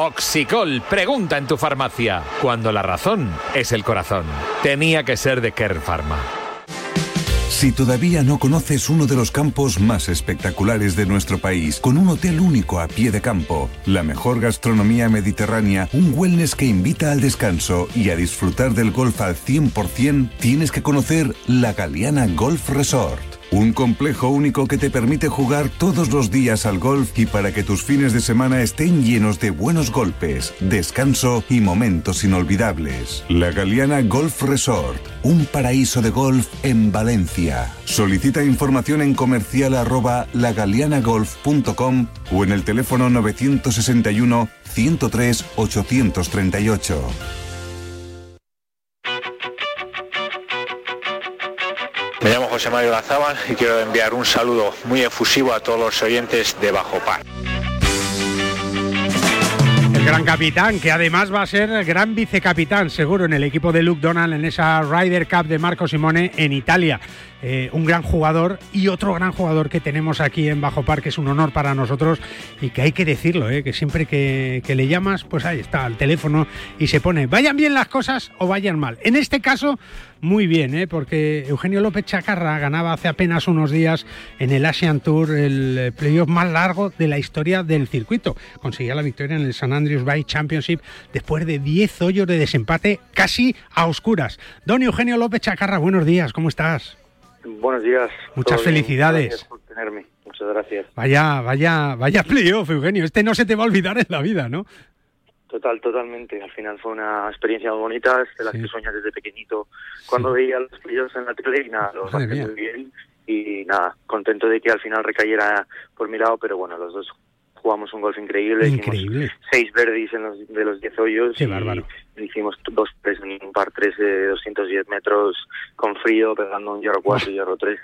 Oxicol, pregunta en tu farmacia. Cuando la razón es el corazón. Tenía que ser de Kern Pharma. Si todavía no conoces uno de los campos más espectaculares de nuestro país, con un hotel único a pie de campo, la mejor gastronomía mediterránea, un wellness que invita al descanso y a disfrutar del golf al 100%, tienes que conocer la Galeana Golf Resort. Un complejo único que te permite jugar todos los días al golf y para que tus fines de semana estén llenos de buenos golpes, descanso y momentos inolvidables. La Galeana Golf Resort, un paraíso de golf en Valencia. Solicita información en comercial arroba o en el teléfono 961 103 838. José Mario Lazábal y quiero enviar un saludo muy efusivo a todos los oyentes de Bajo Par. El gran capitán, que además va a ser gran vicecapitán, seguro, en el equipo de Luke Donald en esa Ryder Cup de Marco Simone en Italia. Eh, un gran jugador y otro gran jugador que tenemos aquí en Bajo Par, que es un honor para nosotros y que hay que decirlo, eh, que siempre que, le llamas, pues ahí está, al teléfono y se pone, vayan bien las cosas o vayan mal. En este caso, muy bien, ¿eh? porque Eugenio López Chacarra ganaba hace apenas unos días en el Asian Tour el playoff más largo de la historia del circuito. Conseguía la victoria en el San Andreas Bay Championship después de 10 hoyos de desempate casi a oscuras. Don Eugenio López Chacarra, buenos días, ¿cómo estás? Buenos días. Muchas felicidades. Gracias por tenerme. Muchas gracias. Vaya, vaya, vaya playoff, Eugenio. Este no se te va a olvidar en la vida, ¿no? Total, totalmente. Al final fue una experiencia muy bonita, de las Sí. que sueñas desde pequeñito. Cuando veía los playoffs en la tele y nada, los mía. muy bien. Y nada, contento de que al final recayera por mi lado, pero bueno, los dos jugamos un golf increíble. Increíble. seis birdies en los, de los 10 hoyos. Qué y bárbaro. Hicimos dos tres en un par 3 de 210 metros con frío, pegando un hierro 4 y hierro 3.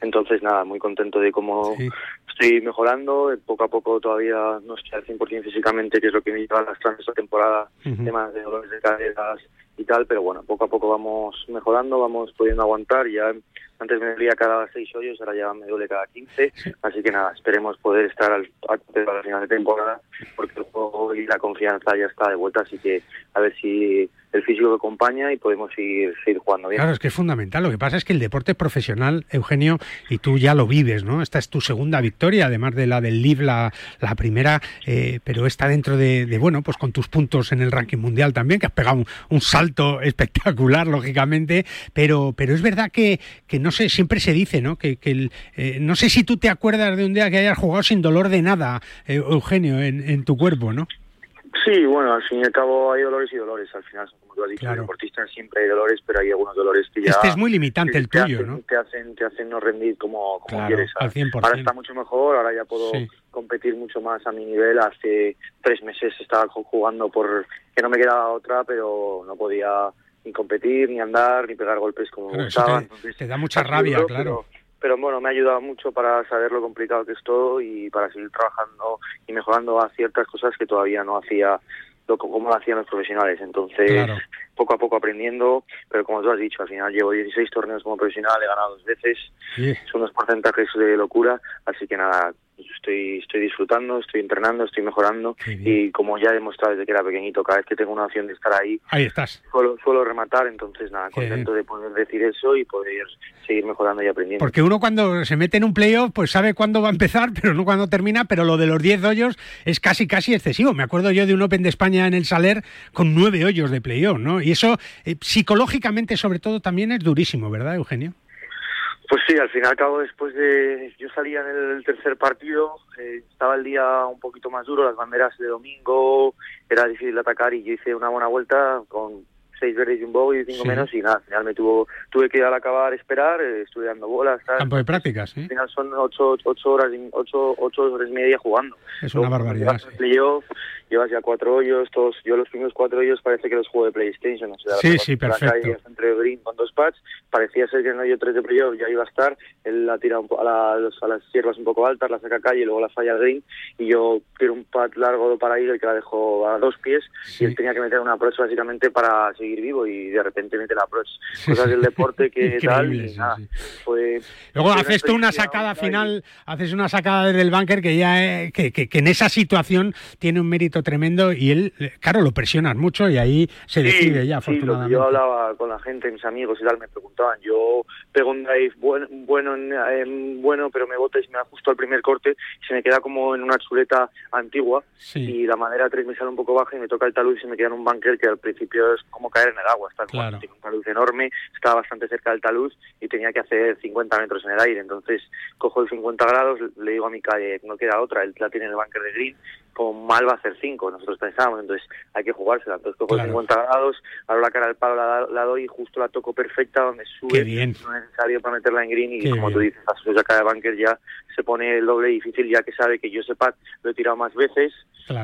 Entonces, nada, muy contento de cómo Sí. estoy mejorando. Poco a poco todavía no estoy al 100% físicamente, que es lo que me lleva lastrando esta temporada, temas de dolores de caderas y tal, pero bueno, poco a poco vamos mejorando, vamos pudiendo aguantar. Ya antes me dolía cada seis hoyos, ahora ya me duele cada 15. Así que nada, esperemos poder estar al, a tope para la final de temporada, porque el juego y la confianza ya está de vuelta, así que a ver si el físico me acompaña y podemos seguir, seguir jugando bien. Claro, es que es fundamental. Lo que pasa es que el deporte profesional, Eugenio, y tú ya lo vives, ¿no? Esta es tu segunda victoria, además de la del LIV, la, primera, eh, pero está dentro de, de, bueno, pues con tus puntos en el ranking mundial también, que has pegado un, un salto espectacular, lógicamente, pero, pero es verdad que, que no sé, siempre se dice, ¿no? Que, que el, eh, no sé si tú te acuerdas de un día que hayas jugado sin dolor de nada, eh, Eugenio, en, en tu cuerpo, ¿no? Sí, bueno, al fin y al cabo hay dolores y dolores. Al final, como tú has dicho, Claro. deportista siempre hay dolores, pero hay algunos dolores que ya... Este es muy limitante que el tuyo, hacen- ¿no? Te hacen, te hacen no rendir como, como Claro, quieres. al 100%. Ahora está mucho mejor, ahora ya puedo Sí. competir mucho más a mi nivel. Hace tres meses estaba ju- jugando por que no me quedaba otra, pero no podía ni competir, ni andar, ni pegar golpes como Claro, me gustaba. te- Entonces, te da mucha rabia, duro, claro. Pero, pero bueno, me ha ayudado mucho para saber lo complicado que es todo y para seguir trabajando y mejorando a ciertas cosas que todavía no hacía lo, como lo hacían los profesionales. Entonces, Claro. poco a poco aprendiendo, pero como tú has dicho, al final llevo 16 torneos como profesional, he ganado dos veces, Sí. son unos porcentajes de locura, así que nada, estoy estoy disfrutando, estoy entrenando, estoy mejorando y como ya he demostrado desde que era pequeñito, cada vez que tengo una opción de estar ahí, Ahí estás. suelo, suelo rematar, entonces nada, contento de poder decir eso y poder seguir mejorando y aprendiendo. Porque uno cuando se mete en un playoff, pues sabe cuándo va a empezar, pero no cuándo termina, pero lo de los 10 hoyos es casi, casi excesivo. Me acuerdo yo de un Open de España en el Saler con 9 hoyos de playoff, ¿no? Y eso eh, psicológicamente sobre todo también es durísimo, ¿verdad, Eugenio? Pues sí, al fin y al cabo, después de. Yo salía en el tercer partido, eh, estaba el día un poquito más duro, las banderas de domingo, era difícil atacar y yo hice una buena vuelta con seis verdes y un bogo y cinco Sí. menos y nada, al final me tuvo, tuve que al acabar esperar, eh, estuve dando bolas, tal. Campo de prácticas, ¿sí? Al final son ocho, ocho horas y ocho, ocho horas y media jugando. Es una Luego, barbaridad. playoff, llevas ya cuatro hoyos, todos, yo los primeros cuatro hoyos parece que los juego de PlayStation, o sea, Sí, la- sí, perfecto. entre green con dos pads, parecía ser que en el hoyo tres de playoff ya iba a estar, él la tira un a, la- los- a las hierbas un poco altas, la saca a calle y luego la falla al green, y yo tiro un pad largo para ir, el que la dejo a dos pies, Sí. y él tenía que meter una approach básicamente para seguir vivo, y de repente mete la approach. Cosas del deporte que tal, y nada, fue... Luego fue haces tú una sacada y- final, haces una sacada desde el bunker que ya eh, que, que- que en esa situación tiene un mérito tremendo y él, claro, lo presionas mucho y ahí se decide ya, sí, afortunadamente. yo hablaba con la gente, mis amigos y tal, me preguntaban, yo pego un drive bueno, bueno, en, bueno pero me bota y se me da justo al primer corte y se me queda como en una chuleta antigua y la madera 3 me sale un poco baja y me toca el talud y se me queda en un bunker que al principio es como caer en el agua, está claro. un talud enorme, estaba bastante cerca del talud y tenía que hacer 50 metros en el aire, entonces cojo el 50 grados, le digo a mi calle, no queda otra, él la tiene en el bunker de green, mal va a hacer 5, nosotros pensábamos, entonces hay que jugársela, entonces cojo el 50 grados, abro la cara del palo, la, doy y justo la toco perfecta donde sube, bien. no es necesario para meterla en green y como tú dices, la ya cae de bunker ya se pone el doble difícil ya que sabe que yo sepa lo he tirado más veces,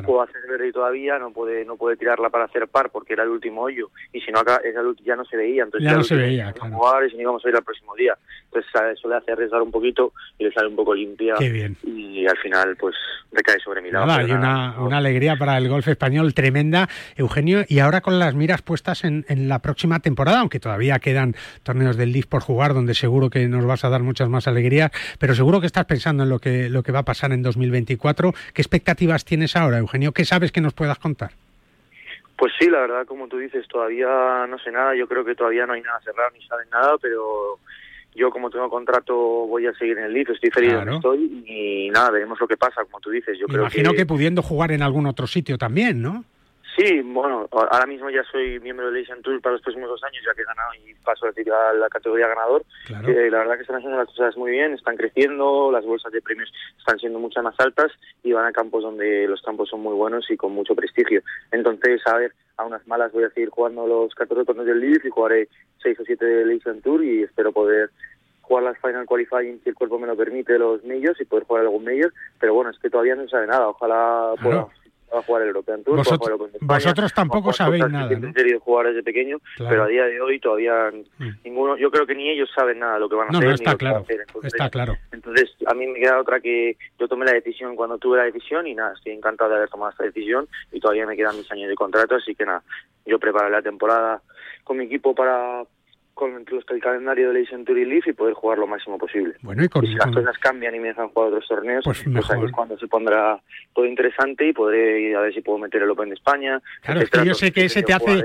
puedo hacer verde todavía, no puede no puede tirarla para hacer par porque era el último hoyo y si no acá esa ya no se veía, entonces ya, no se veía, claro. jugar y si no íbamos a ir al próximo día. Entonces eso le hace arriesgar un poquito y le sale un poco limpia y al final pues recae sobre mi lado. hay una, una, alegría para el golf español tremenda, Eugenio, y ahora con las miras puestas en, en la próxima temporada, aunque todavía quedan torneos del Leaf por jugar donde seguro que nos vas a dar muchas más alegrías, pero seguro que estás pensando en lo que, lo que va a pasar en 2024. ¿Qué expectativas tienes ahora, Eugenio? ¿Qué sabes que nos puedas contar? Pues sí, la verdad, como tú dices, todavía no sé nada. Yo creo que todavía no hay nada cerrado ni saben nada, pero yo como tengo contrato voy a seguir en el Leaf, estoy feliz donde estoy y nada, veremos lo que pasa, como tú dices. Yo Me imagino que pudiendo jugar en algún otro sitio también, ¿no? Sí, bueno, ahora mismo ya soy miembro de Asian Tour para los próximos dos años, ya que he ganado y paso a la categoría ganador. Eh, la verdad que están haciendo las cosas muy bien, están creciendo, las bolsas de premios están siendo mucho más altas y van a campos donde los campos son muy buenos y con mucho prestigio. Entonces, a ver, a unas malas voy a seguir jugando los 14 torneos del Leaf y jugaré 6 o 7 de Asian Tour y espero poder jugar las Final Qualifying si el cuerpo me lo permite, los medios y poder jugar algún Major, pero bueno, es que todavía no se sabe nada, ojalá pueda a jugar el European Tour. vosotros tampoco sabéis nada. ¿no? He querido jugar desde pequeño, pero a día de hoy todavía mm. ninguno, yo creo que ni ellos saben nada de lo que van a hacer. No, está claro. está claro. Entonces, a mí me queda otra que yo tomé la decisión cuando tuve la decisión y nada, estoy encantado de haber tomado esta decisión y todavía me quedan mis años de contrato, así que nada, yo preparé la temporada con mi equipo para con el calendario de la Century Leaf y poder jugar lo máximo posible. Bueno, y, con, si las cosas cambian y me dejan jugar otros torneos, pues, pues mejor. es cuando se pondrá todo interesante y podré ir a ver si puedo meter el Open de España. Claro, es que yo sé que ese te hace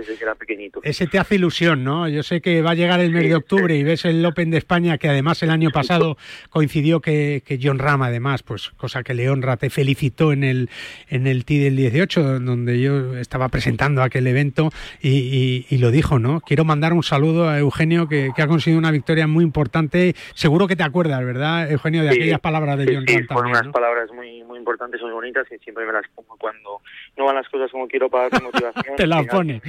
ese te hace ilusión, ¿no? Yo sé que va a llegar el mes de octubre y ves el Open de España que además el año pasado coincidió que, que John Rama además, pues cosa que le honra, te felicitó en el en el TI del 18 donde yo estaba presentando aquel evento y, y lo dijo, ¿no? Quiero mandar un saludo a Eugenio Eugenio, que, ha conseguido una victoria muy importante. Seguro que te acuerdas, ¿verdad, Eugenio, de aquellas palabras de John sí, fueron unas palabras muy, muy importantes, muy bonitas, y siempre me las pongo cuando no van las cosas como quiero para dar motivación. te las pone.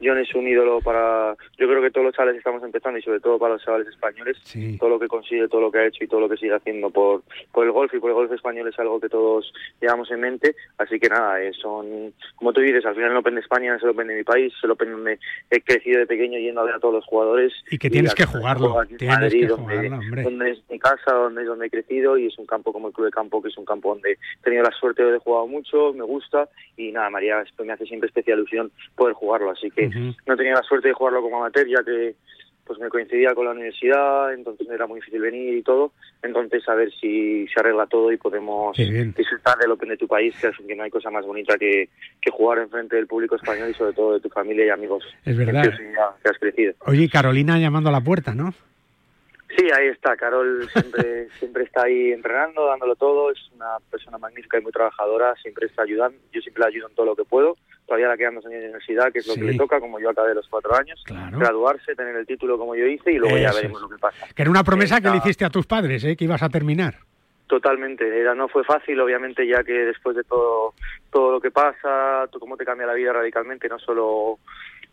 John es un ídolo para, yo creo que todos los chavales estamos empezando y sobre todo para los chavales españoles, todo lo que consigue, todo lo que ha hecho y todo lo que sigue haciendo por, por el golf y por el golf español es algo que todos llevamos en mente, así que nada, eh, son, como tú dices, al final el Open de España es el Open de mi país, el Open donde he crecido de pequeño yendo a ver a todos los jugadores. Y que tienes que jugarlo, tienes que jugarlo, hombre. donde es mi casa, donde es donde he crecido y es un campo como el Club de Campo, que es un campo donde he tenido la suerte de jugar mucho, me gusta y nada, María, me hace siempre especial ilusión poder jugarlo, así que no tenía la suerte de jugarlo como amateur, ya que pues me coincidía con la universidad, entonces era muy difícil venir y todo. Entonces, a ver si se arregla todo y podemos disfrutar del Open de tu país, que, es, que no hay cosa más bonita que, que jugar en frente del público español y sobre todo de tu familia y amigos. Es verdad. Que, has crecido. Oye, Carolina llamando a la puerta, ¿no? Sí, ahí está. Carol siempre, siempre está ahí entrenando, dándolo todo. Es una persona magnífica y muy trabajadora. Siempre está ayudando. Yo siempre la ayudo en todo lo que puedo. Todavía le quedan dos años de universidad, que es lo que le toca, como yo acabé de los cuatro años. Graduarse, tener el título como yo hice y luego ya veremos lo que pasa. Que era una promesa que le hiciste a tus padres, ¿eh? que ibas a terminar. Totalmente, era, no fue fácil, obviamente, ya que después de todo, todo lo que pasa, cómo te cambia la vida radicalmente, no solo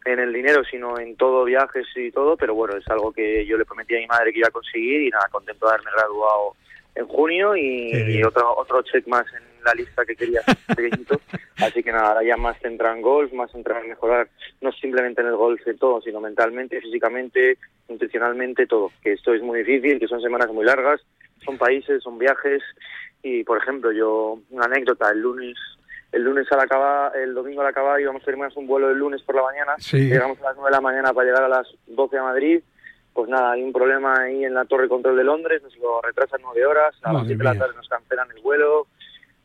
en el dinero, sino en todo, viajes y todo, pero bueno, es algo que yo le prometí a mi madre que iba a conseguir y nada, contento de haberme graduado en junio y, otro, otro check más en la lista que quería pequeñito. Así que nada, ahora ya más centrado en golf, más centrado en mejorar, no simplemente en el golf de todo, sino mentalmente, físicamente, nutricionalmente, todo. Que esto es muy difícil, que son semanas muy largas, son países, son viajes. Y por ejemplo, yo, una anécdota, el lunes el lunes al acabar, el domingo al acabar íbamos a terminar un vuelo el lunes por la mañana, llegamos a las 9 de la mañana para llegar a las 12 a Madrid, pues nada, hay un problema ahí en la torre control de Londres, nos lo retrasan nueve horas, a las 7 de la tarde nos cancelan el vuelo,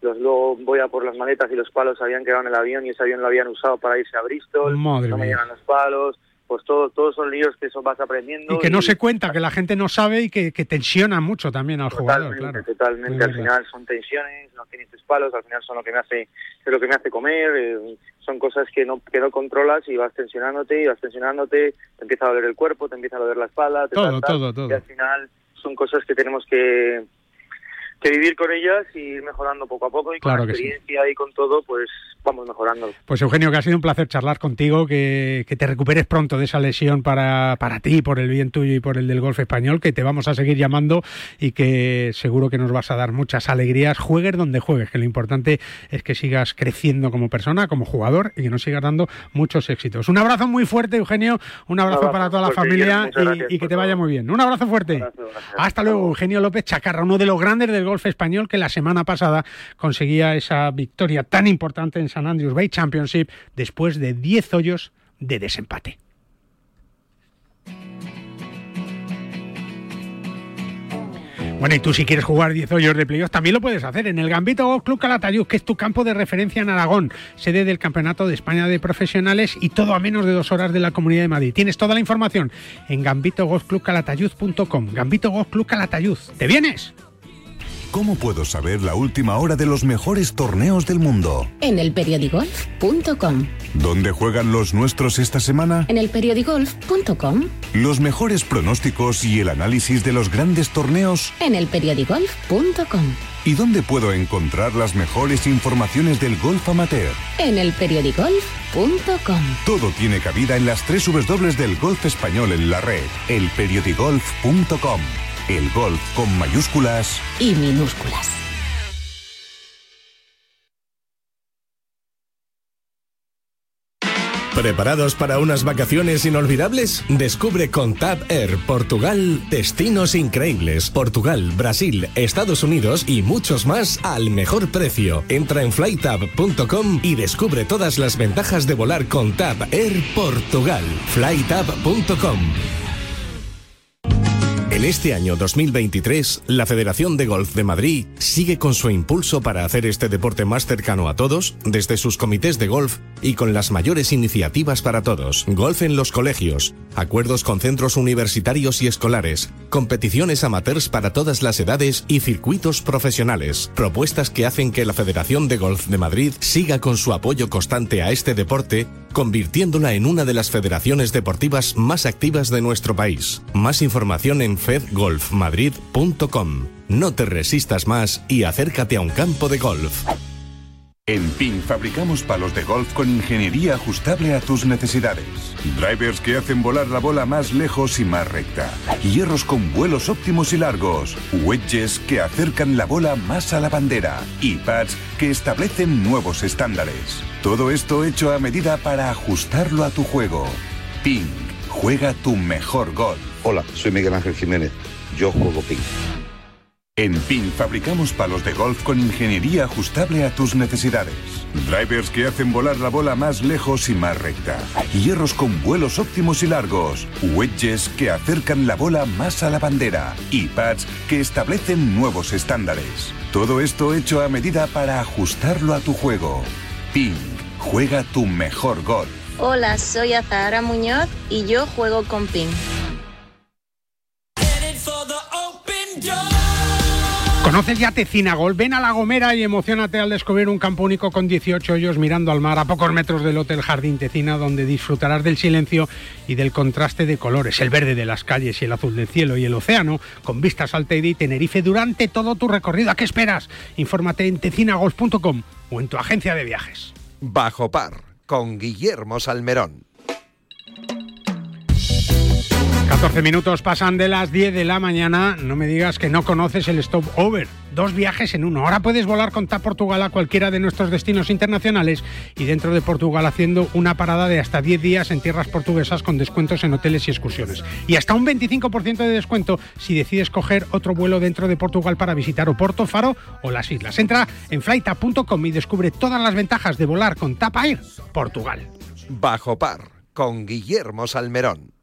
los luego voy a por las maletas y los palos habían quedado en el avión y ese avión lo habían usado para irse a Bristol, Madre no me llegan los palos, pues todo, todos son líos que eso vas aprendiendo. Y que no se cuenta, que la gente no sabe y que, que tensiona mucho también al jugador, claro. totalmente. Al verdad. final son tensiones, no tienes tus palos, al final son lo que me hace, es lo que me hace comer, eh, son cosas que no, que no controlas y vas tensionándote y vas tensionándote, te empieza a doler el cuerpo, te empieza a doler la espalda, te Todo, tal, todo, todo. y al final son cosas que tenemos que que vivir con ellas y ir mejorando poco a poco y con la que sí. experiencia y con todo, pues vamos mejorando. Pues Eugenio, que ha sido un placer charlar contigo, que, que te recuperes pronto de esa lesión para, para ti, por el bien tuyo y por el del golf español, que te vamos a seguir llamando y que seguro que nos vas a dar muchas alegrías, juegues donde juegues, que lo importante es que sigas creciendo como persona, como jugador y que nos sigas dando muchos éxitos. Un abrazo muy fuerte, Eugenio, un abrazo, abrazo para toda la familia y- gracias y, que te vaya muy bien. Un abrazo fuerte. Un abrazo, gracias. Hasta luego. Eugenio López Chacarra, uno de los grandes del golf español que la semana pasada conseguía esa victoria tan importante en San Andrews Bay Championship después de 10 hoyos de desempate. Bueno, y tú si quieres jugar 10 hoyos de playoff también lo puedes hacer en el Gambito Golf Club Calatayud, que es tu campo de referencia en Aragón, sede del Campeonato de España de Profesionales y todo a menos de dos horas de la Comunidad de Madrid. Tienes toda la información en gambitogolfclubcalatayud.com. Gambito Golf Club Calatayud. ¿Te vienes? ¿Cómo puedo saber la última hora de los mejores torneos del mundo? En elperiodigolf.com. ¿Dónde juegan los nuestros esta semana? En elperiodigolf.com. Los mejores pronósticos y el análisis de los grandes torneos. En elperiodigolf.com. ¿Y dónde puedo encontrar las mejores informaciones del golf amateur? En elperiodigolf.com. Todo tiene cabida en las tres W del golf español en la red. Elperiodigolf.com. El golf con mayúsculas Y minúsculas. ¿Preparados para unas vacaciones inolvidables? Descubre con TAP Air Portugal destinos increíbles. Portugal, Brasil, Estados Unidos y muchos más al mejor precio. Entra en flytab.com y descubre todas las ventajas de volar con TAP Air Portugal. flytab.com en este año 2023, la Federación de Golf de Madrid sigue con su impulso para hacer este deporte más cercano a todos, desde sus comités de golf y con las mayores iniciativas para todos. Golf en los colegios, acuerdos con centros universitarios y escolares, competiciones amateurs para todas las edades y circuitos profesionales. Propuestas que hacen que la Federación de Golf de Madrid siga con su apoyo constante a este deporte, convirtiéndola en una de las federaciones deportivas más activas de nuestro país. Más información en fedgolfmadrid.com. No te resistas más y acércate a un campo de golf. En PIN fabricamos palos de golf con ingeniería ajustable a tus necesidades. Drivers que hacen volar la bola más lejos y más recta. Hierros con vuelos óptimos y largos. Wedges que acercan la bola más a la bandera. Y pads que establecen nuevos estándares. Todo esto hecho a medida para ajustarlo a tu juego. PIN. Juega tu mejor golf. Hola, soy Miguel Ángel Jiménez. Yo juego ping. En PIN fabricamos palos de golf con ingeniería ajustable a tus necesidades. Drivers que hacen volar la bola más lejos y más recta. Hierros con vuelos óptimos y largos. Wedges que acercan la bola más a la bandera. Y pads que establecen nuevos estándares. Todo esto hecho a medida para ajustarlo a tu juego. PIN. Juega tu mejor golf. Hola, soy Azahara Muñoz y yo juego con Ping. ¿Conoces ya Tecina Golf? Ven a La Gomera y emocionate al descubrir un campo único con 18 hoyos mirando al mar a pocos metros del Hotel Jardín Tecina, donde disfrutarás del silencio y del contraste de colores, el verde de las calles y el azul del cielo y el océano, con vistas al Teide y Tenerife durante todo tu recorrido. ¿A qué esperas? Infórmate en tecinagolf.com o en tu agencia de viajes. Bajo par, con Guillermo Salmerón. 14 minutos pasan de las 10 de la mañana. No me digas que no conoces el Stop Over. Dos viajes en uno. Ahora puedes volar con TAP Portugal a cualquiera de nuestros destinos internacionales y dentro de Portugal haciendo una parada de hasta 10 días en tierras portuguesas con descuentos en hoteles y excursiones. Y hasta un 25% de descuento si decides coger otro vuelo dentro de Portugal para visitar Oporto, Faro o las islas. Entra en flighta.com y descubre todas las ventajas de volar con TAP Air Portugal. Bajo par, con Guillermo Salmerón.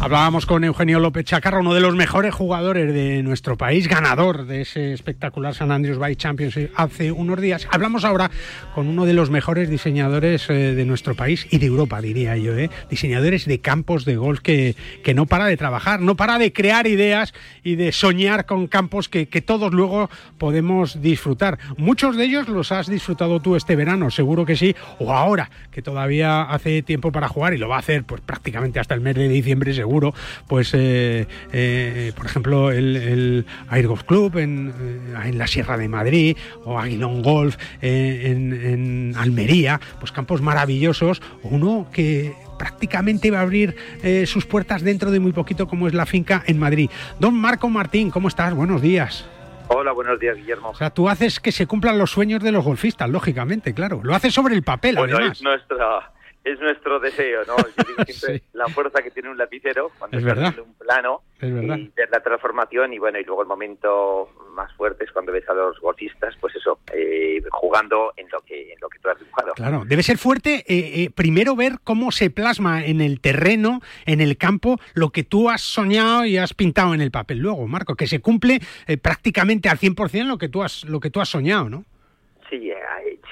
Hablábamos con Eugenio López Chacarra, uno de los mejores jugadores de nuestro país, ganador de ese espectacular San Andrews Bike Championship hace unos días. Hablamos ahora con uno de los mejores diseñadores eh, de nuestro país y de Europa, diría yo, ¿eh? diseñadores de campos de golf que, que no para de trabajar, no para de crear ideas y de soñar con campos que, que todos luego podemos disfrutar. Muchos de ellos los has disfrutado tú este verano, seguro que sí, o ahora, que todavía hace tiempo para jugar y lo va a hacer pues prácticamente hasta el mes de diciembre seguro pues eh, eh, por ejemplo el, el Air Golf Club en, eh, en, la Sierra de Madrid o Aguilón Golf en, en, Almería, pues campos maravillosos, uno que prácticamente va a abrir eh, sus puertas dentro de muy poquito como es la finca en Madrid. Don Marco Martín, ¿cómo estás? Buenos días. Hola, buenos días, Guillermo. O sea, tú haces que se cumplan los sueños de los golfistas, lógicamente, claro. Lo haces sobre el papel, bueno, además. Es nuestra, es nuestro deseo, ¿no? Yo digo siempre sí. la fuerza que tiene un lapicero cuando es verdad. un plano es verdad. y ver la transformación y bueno, y luego el momento más fuerte es cuando ves a los golfistas, pues eso, eh, jugando en lo que en lo que tú has dibujado. Claro, debe ser fuerte eh, eh, primero ver cómo se plasma en el terreno, en el campo, lo que tú has soñado y has pintado en el papel. Luego, Marco, que se cumple eh, prácticamente al 100% lo que tú has lo que tú has soñado, ¿no? Sí,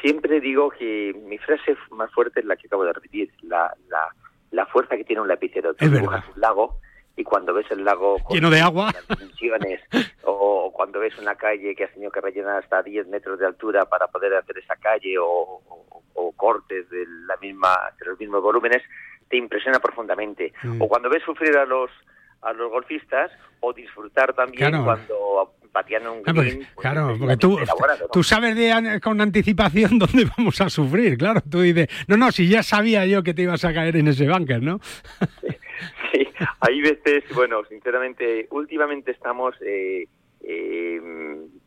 siempre digo que mi frase más fuerte es la que acabo de repetir, la, la, la fuerza que tiene un lapicero. Tú es dibujas un lago y cuando ves el lago con lleno de agua dimensiones o cuando ves una calle que has tenido que rellenar hasta 10 metros de altura para poder hacer esa calle o, o, o cortes de la misma de los mismos volúmenes te impresiona profundamente mm. o cuando ves sufrir a los a los golfistas o disfrutar también claro. cuando patean un green, green, pues, claro, porque tú, tú sabes de, con anticipación dónde vamos a sufrir, claro. Tú dices, no, no, si ya sabía yo que te ibas a caer en ese bunker, ¿no? Sí, sí. hay veces, bueno, sinceramente, últimamente estamos eh, eh,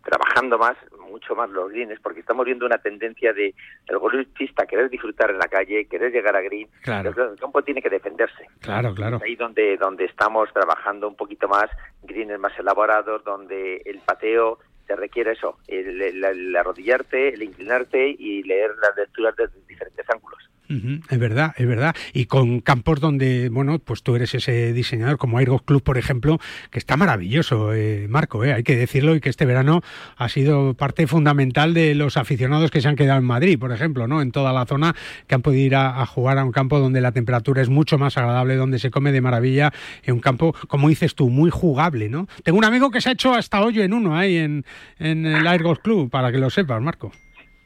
trabajando más, mucho más los greens, porque estamos viendo una tendencia de el golfista querer disfrutar en la calle, querer llegar a green, claro. pero el campo tiene que defenderse. Claro, claro. Es ahí donde, donde estamos trabajando un poquito más, greens más elaborados, donde el pateo te requiere eso, el, el, el arrodillarte, el inclinarte y leer las lecturas desde diferentes ángulos. Es verdad, es verdad. Y con campos donde, bueno, pues tú eres ese diseñador, como Air Golf Club, por ejemplo, que está maravilloso, eh, Marco, eh, hay que decirlo, y que este verano ha sido parte fundamental de los aficionados que se han quedado en Madrid, por ejemplo, ¿no? En toda la zona, que han podido ir a, jugar a un campo donde la temperatura es mucho más agradable, donde se come de maravilla, en un campo, como dices tú, muy jugable, ¿no? Tengo un amigo que se ha hecho hasta hoyo en uno ahí en, en el Air Golf Club, para que lo sepas, Marco.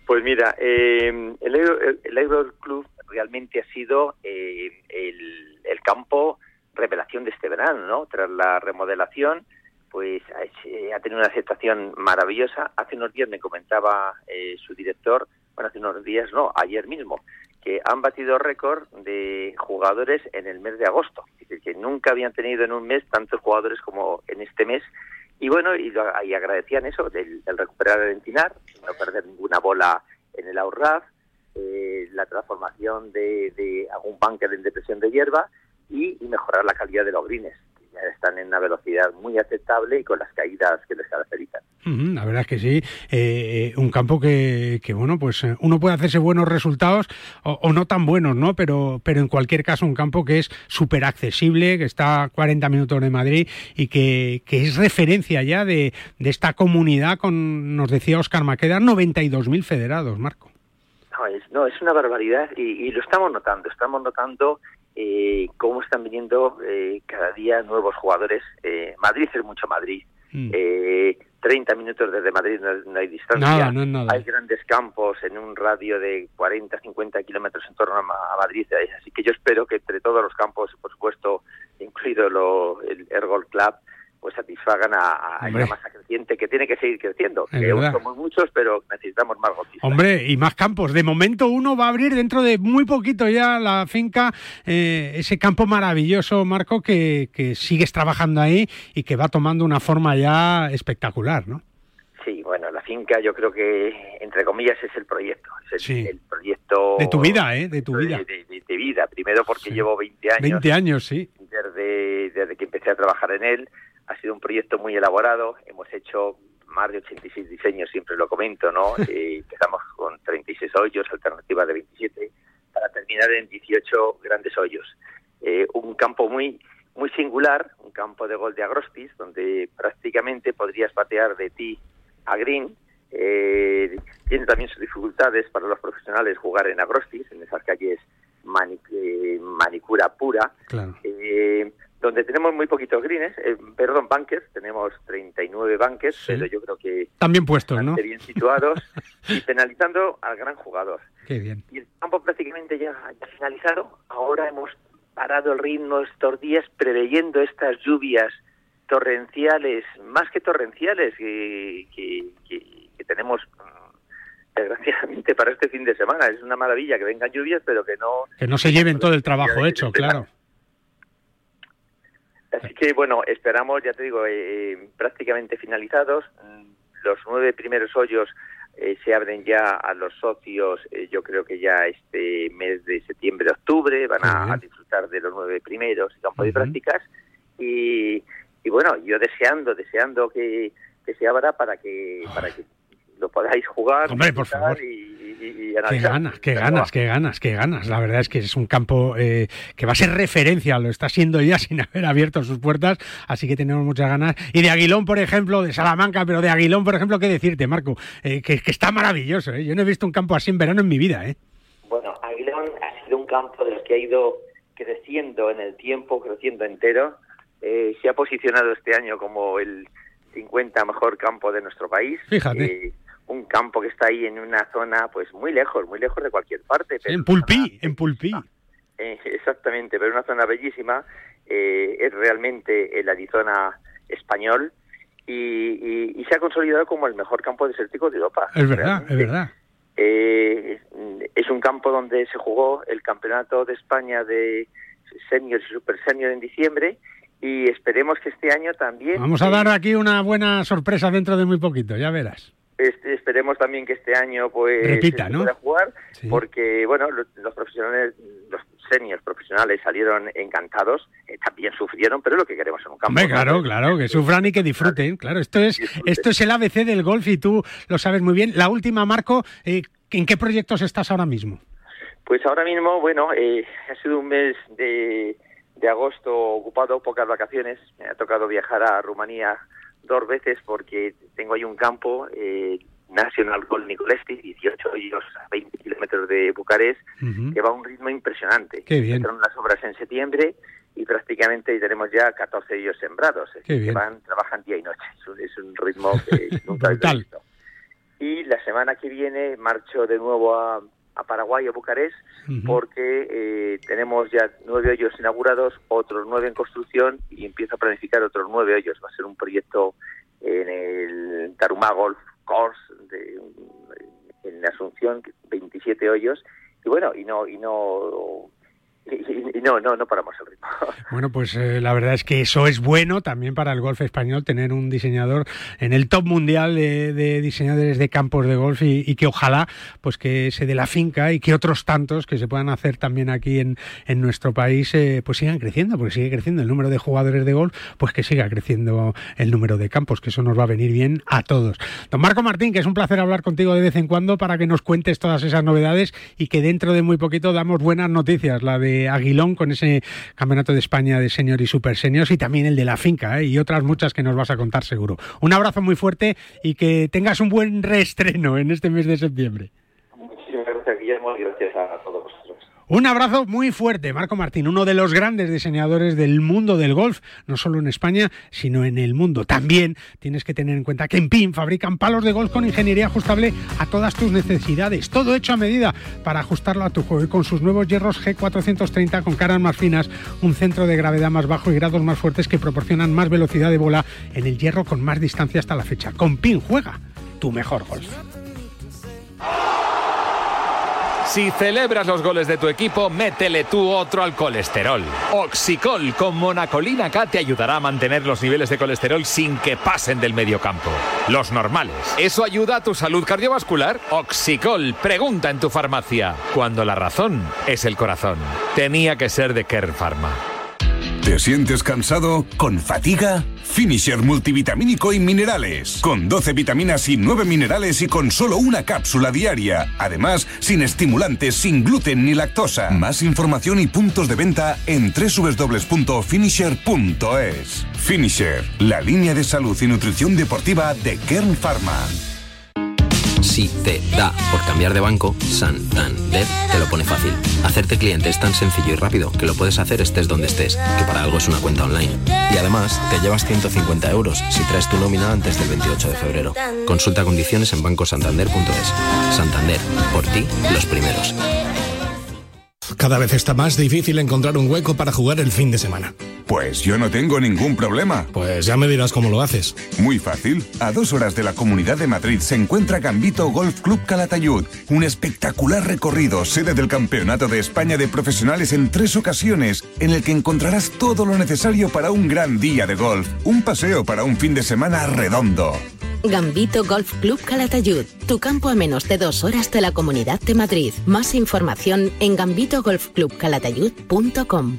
Pues mira, eh, el, el, el Aero Club realmente ha sido eh, el, el, campo revelación de este verano, ¿no? Tras la remodelación, pues ha, ha tenido una aceptación maravillosa. Hace unos días me comentaba eh, su director, bueno, hace unos días no, ayer mismo, que han batido récord de jugadores en el mes de agosto. Es decir, que nunca habían tenido en un mes tantos jugadores como en este mes y bueno, y, agradecían eso, del, recuperar el entinar, no perder ninguna bola en el ahorraf, eh, la transformación de, de algún bunker en depresión de hierba y, mejorar la calidad de los ya están en una velocidad muy aceptable y con las caídas que les caracterizan. Uh -huh, la verdad es que sí, eh, un campo que, que, bueno, pues uno puede hacerse buenos resultados o, o, no tan buenos, ¿no? Pero, pero en cualquier caso un campo que es súper accesible, que está a 40 minutos de Madrid y que, que es referencia ya de, de, esta comunidad con, nos decía Oscar Maqueda, 92.000 federados, Marco. No es, no, es una barbaridad y, y lo estamos notando, estamos notando eh, cómo están viniendo eh, cada día nuevos jugadores. Eh, Madrid es mucho Madrid. Mm. 30 minutos desde Madrid no, no hay distancia. Nada, no. Hay grandes campos en un radio de 40, 50 kilómetros en torno a, Madrid. Así que yo espero que entre todos los campos, por supuesto, incluido lo, el Ergol Club, pues satisfagan a, a esa masa creciente que tiene que seguir creciendo. Que aún somos muchos, pero necesitamos más golfistas. Hombre, y más campos. De momento uno va a abrir dentro de muy poquito ya la finca, eh, ese campo maravilloso, Marco, que, que sigues trabajando ahí y que va tomando una forma ya espectacular, ¿no? Sí, bueno, la finca yo creo que, entre comillas, es el proyecto. Es el, sí. el proyecto... De tu vida, ¿eh? De tu vida. De, de, de vida. Primero porque sí. llevo 20 años. 20 años, sí. Desde, desde que empecé a trabajar en él ha sido un proyecto muy elaborado, hemos hecho más de 86 diseños, siempre lo comento, ¿no? Eh, empezamos con 36 hoyos, alternativa de 27, para terminar en 18 grandes hoyos. Eh, un campo muy muy singular, un campo de gol de agrostis, donde prácticamente podrías patear de ti a green. Eh, tiene también sus dificultades para los profesionales jugar en agrostis, en esas calles eh, manicura pura, eh, donde tenemos muy poquitos greens, perdón, bunkers, tenemos 39 bunkers, pero yo creo que también puestos, ¿no? Bien situados y penalizando al gran jugador. Qué bien. Y el campo prácticamente ya, ya finalizado. Ahora hemos parado el ritmo estos días preveyendo estas lluvias torrenciales, más que torrenciales, que, que, tenemos mm, desgraciadamente para este fin de semana. Es una maravilla que vengan lluvias, pero que no... Que no se lleven todo el trabajo hecho, claro. Así que bueno, esperamos, ya te digo, eh, prácticamente finalizados. Los nueve primeros hoyos eh, se abren ya a los socios, eh, yo creo que ya este mes de septiembre, octubre, van a, disfrutar de los nueve primeros campo de prácticas. Y, y, bueno, yo deseando, deseando que, que se abra para que, para que lo podáis jugar. Hombre, por favor. Y, Qué ganas, qué ganas, qué ganas, qué ganas. La verdad es que es un campo eh, que va a ser referencia, lo está siendo ya sin haber abierto sus puertas, así que tenemos muchas ganas. Y de Aguilón, por ejemplo, de Salamanca, pero de Aguilón, por ejemplo, ¿qué decirte, Marco? Eh, que, está maravilloso, ¿eh? Yo no he visto un campo así en verano en mi vida, ¿eh? Bueno, Aguilón ha sido un campo de los que ha ido creciendo en el tiempo, creciendo entero. Eh, se ha posicionado este año como el 50 mejor campo de nuestro país. Fíjate un campo que está ahí en una zona pues muy lejos, muy lejos de cualquier parte. en Pulpí, en Pulpí. Eh, exactamente, pero una zona bellísima, eh, es realmente el Arizona español y, se ha consolidado como el mejor campo desértico de Europa. Es verdad, es verdad. Eh, es un campo donde se jugó el campeonato de España de senior y super senior en diciembre y esperemos que este año también... Vamos a dar aquí una buena sorpresa dentro de muy poquito, ya verás. Este, esperemos también que este año pues Repita, ¿no? pueda jugar porque bueno los, profesionales los seniors profesionales salieron encantados eh, también sufrieron pero es lo que queremos en un campo claro claro que sufran y que disfruten claro. esto es esto es el ABC del golf y tú lo sabes muy bien. La última Marco eh, ¿en qué proyectos estás ahora mismo? Pues ahora mismo bueno eh, ha sido un mes de de agosto ocupado pocas vacaciones me ha tocado viajar a Rumanía dos veces porque tengo ahí un campo, eh, National Golf Nicolesti, 18 hoyos a 20 kilómetros de Bucarest, que va a un ritmo impresionante. Qué bien. las obras en septiembre y prácticamente tenemos ya 14 hoyos sembrados. que van, trabajan día y noche. Es un, ritmo que nunca he visto. Y la semana que viene marcho de nuevo a, a Paraguay, a Bucarest, porque eh, tenemos ya nueve hoyos inaugurados, otros nueve en construcción y empiezo a planificar otros nueve hoyos. Va a ser un proyecto en el Tarumá Golf Course de, en Asunción, 27 hoyos. Y bueno, y no, y no y, no, no, no paramos el ritmo. Bueno, pues eh, la verdad es que eso es bueno también para el golf español, tener un diseñador en el top mundial de, diseñadores de campos de golf y, que ojalá pues que se dé la finca y que otros tantos que se puedan hacer también aquí en, en nuestro país eh, pues sigan creciendo, porque sigue creciendo el número de jugadores de golf, pues que siga creciendo el número de campos, que eso nos va a venir bien a todos. Don Marco Martín, que es un placer hablar contigo de vez en cuando para que nos cuentes todas esas novedades y que dentro de muy poquito damos buenas noticias, la de Aguilón con ese campeonato de España de senior y super seniors y también el de la finca ¿eh? y otras muchas que nos vas a contar seguro. Un abrazo muy fuerte y que tengas un buen reestreno en este mes de septiembre. Muchísimas gracias Guillermo y gracias a. Un abrazo muy fuerte, Marco Martín, uno de los grandes diseñadores del mundo del golf, no solo en España, sino en el mundo. También tienes que tener en cuenta que en PIN fabrican palos de golf con ingeniería ajustable a todas tus necesidades. Todo hecho a medida para ajustarlo a tu juego y con sus nuevos hierros G430 con caras más finas, un centro de gravedad más bajo y grados más fuertes que proporcionan más velocidad de bola en el hierro con más distancia hasta la fecha. Con PIN juega tu mejor golf. Si celebras los goles de tu equipo, métele tú otro al colesterol. Oxicol con monacolina K te ayudará a mantener los niveles de colesterol sin que pasen del mediocampo. Los normales. ¿Eso ayuda a tu salud cardiovascular? Oxicol, pregunta en tu farmacia. Cuando la razón es el corazón. Tenía que ser de Kern Pharma. ¿Te sientes cansado? ¿Con fatiga? Finisher multivitamínico y minerales. Con 12 vitaminas y 9 minerales y con solo una cápsula diaria. Además, sin estimulantes, sin gluten ni lactosa. Más información y puntos de venta en www.finisher.es. Finisher, la línea de salud y nutrición deportiva de Kern Pharma. Si te da por cambiar de banco, Santander te lo pone fácil. Hacerte cliente es tan sencillo y rápido que lo puedes hacer estés donde estés, que para algo es una cuenta online. Y además, te llevas 150 euros si traes tu nómina antes del 28 de febrero. Consulta condiciones en bancosantander.es. Santander, por ti, los primeros. Cada vez está más difícil encontrar un hueco para jugar el fin de semana. Pues yo no tengo ningún problema. Pues ya me dirás cómo lo haces. Muy fácil. A dos horas de la Comunidad de Madrid se encuentra Gambito Golf Club Calatayud. Un espectacular recorrido, sede del Campeonato de España de Profesionales en tres ocasiones, en el que encontrarás todo lo necesario para un gran día de golf. Un paseo para un fin de semana redondo. Gambito Golf Club Calatayud, tu campo a menos de dos horas de la Comunidad de Madrid. Más información en gambitogolfclubcalatayud.com.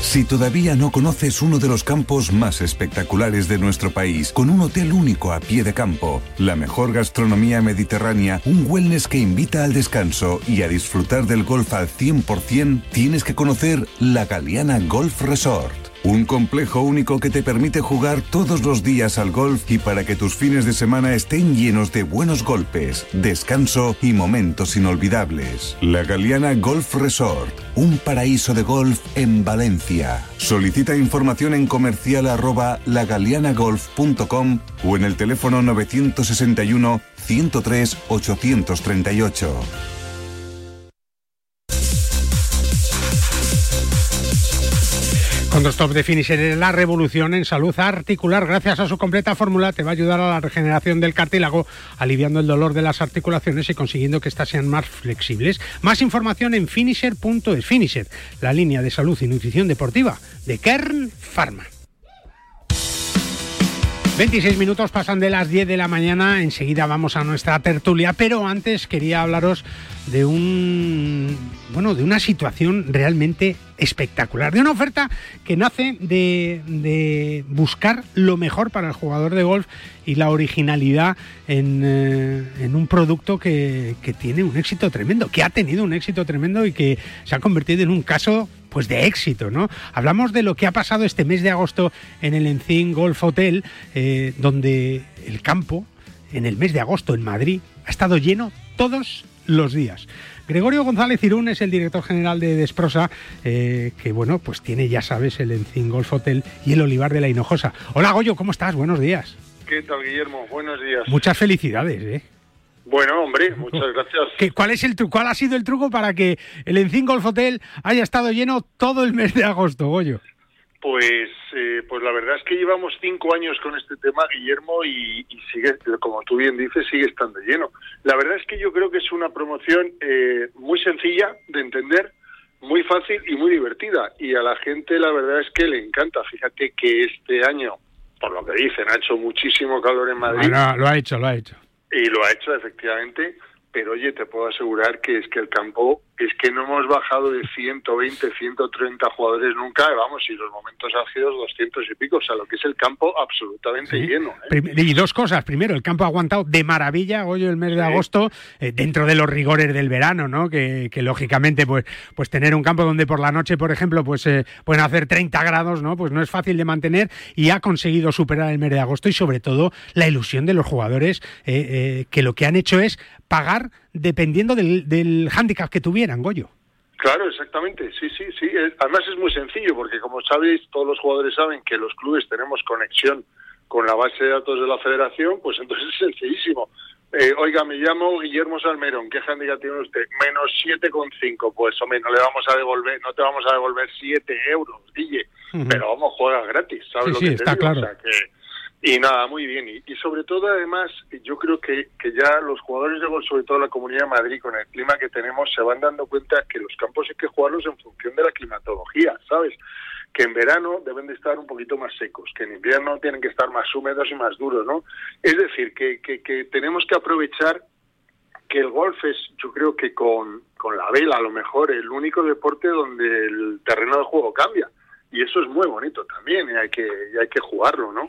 Si todavía no conoces uno de los campos más espectaculares de nuestro país, con un hotel único a pie de campo, la mejor gastronomía mediterránea, un wellness que invita al descanso y a disfrutar del golf al 100%, tienes que conocer la Galeana Golf Resort. Un complejo único que te permite jugar todos los días al golf y para que tus fines de semana estén llenos de buenos golpes, descanso y momentos inolvidables. La Galeana Golf Resort, un paraíso de golf en Valencia. Solicita información en comercial arroba o en el teléfono 961 103 838. Con Stop de Finisher, la revolución en salud articular, gracias a su completa fórmula, te va a ayudar a la regeneración del cartílago, aliviando el dolor de las articulaciones y consiguiendo que éstas sean más flexibles. Más información en finisher.es. Finisher, la línea de salud y nutrición deportiva de Kern Pharma. 26 minutos pasan de las 10 de la mañana, enseguida vamos a nuestra tertulia, pero antes quería hablaros de un bueno, de una situación realmente espectacular, de una oferta que nace de, buscar lo mejor para el jugador de golf y la originalidad en, eh, un producto que, tiene un éxito tremendo, que ha tenido un éxito tremendo y que se ha convertido en un caso pues de éxito, ¿no? Hablamos de lo que ha pasado este mes de agosto en el Encin Golf Hotel, eh, donde el campo, en el mes de agosto en Madrid, ha estado lleno todos los días. Gregorio González Irún es el director general de Desprosa, eh, que bueno, pues tiene, ya sabes, el Encin Golf Hotel y el Olivar de la Hinojosa. Hola Goyo, ¿cómo estás? Buenos días. ¿Qué tal, Guillermo? Buenos días. Muchas felicidades, ¿eh? Bueno, hombre, muchas gracias. ¿Qué, cuál, es el, ¿Cuál ha sido el truco para que el Encin Golf Hotel haya estado lleno todo el mes de agosto, Goyo? Pues, eh, pues la verdad es que llevamos cinco años con este tema, Guillermo, y, y, sigue, como tú bien dices, sigue estando lleno. La verdad es que yo creo que es una promoción eh, muy sencilla de entender, muy fácil y muy divertida. Y a la gente la verdad es que le encanta. Fíjate que este año, por lo que dicen, ha hecho muchísimo calor en Madrid. Bueno, lo ha hecho, lo ha hecho. Y lo ha hecho efectivamente, pero oye, te puedo asegurar que es que el campo es que no hemos bajado de 120, 130 jugadores nunca, vamos, y los momentos álgidos 200 y pico, o sea, lo que es el campo absolutamente sí. lleno. ¿eh? Y dos cosas, primero, el campo ha aguantado de maravilla hoy el mes de sí. agosto, eh, dentro de los rigores del verano, ¿no? Que, que, lógicamente, pues, pues tener un campo donde por la noche, por ejemplo, pues eh, pueden hacer 30 grados, ¿no? Pues no es fácil de mantener y ha conseguido superar el mes de agosto y sobre todo la ilusión de los jugadores eh, que lo que han hecho es pagar dependiendo del, del hándicap que tuvieran, Goyo. Claro, exactamente, sí, sí, sí. Además es muy sencillo porque como sabéis, todos los jugadores saben que los clubes tenemos conexión con la base de datos de la federación, pues entonces es sencillísimo. Eh, oiga, me llamo Guillermo Salmerón, ¿qué handicap tiene usted? Menos 7,5, pues hombre, no le vamos a devolver, no te vamos a devolver 7 euros, Guille, uh -huh. pero vamos, juega gratis, ¿sabes sí, lo sí, que te está digo? claro. O sea, que, y nada, muy bien. Y, sobre todo, además, yo creo que, que ya los jugadores de gol, sobre todo la Comunidad de Madrid, con el clima que tenemos, se van dando cuenta que los campos hay que jugarlos en función de la climatología, ¿sabes? Que en verano deben de estar un poquito más secos, que en invierno tienen que estar más húmedos y más duros, ¿no? Es decir, que, que, que tenemos que aprovechar que el golf es, yo creo que con, con la vela, a lo mejor, el único deporte donde el terreno de juego cambia y eso es muy bonito también, y hay que, y hay que jugarlo, ¿no?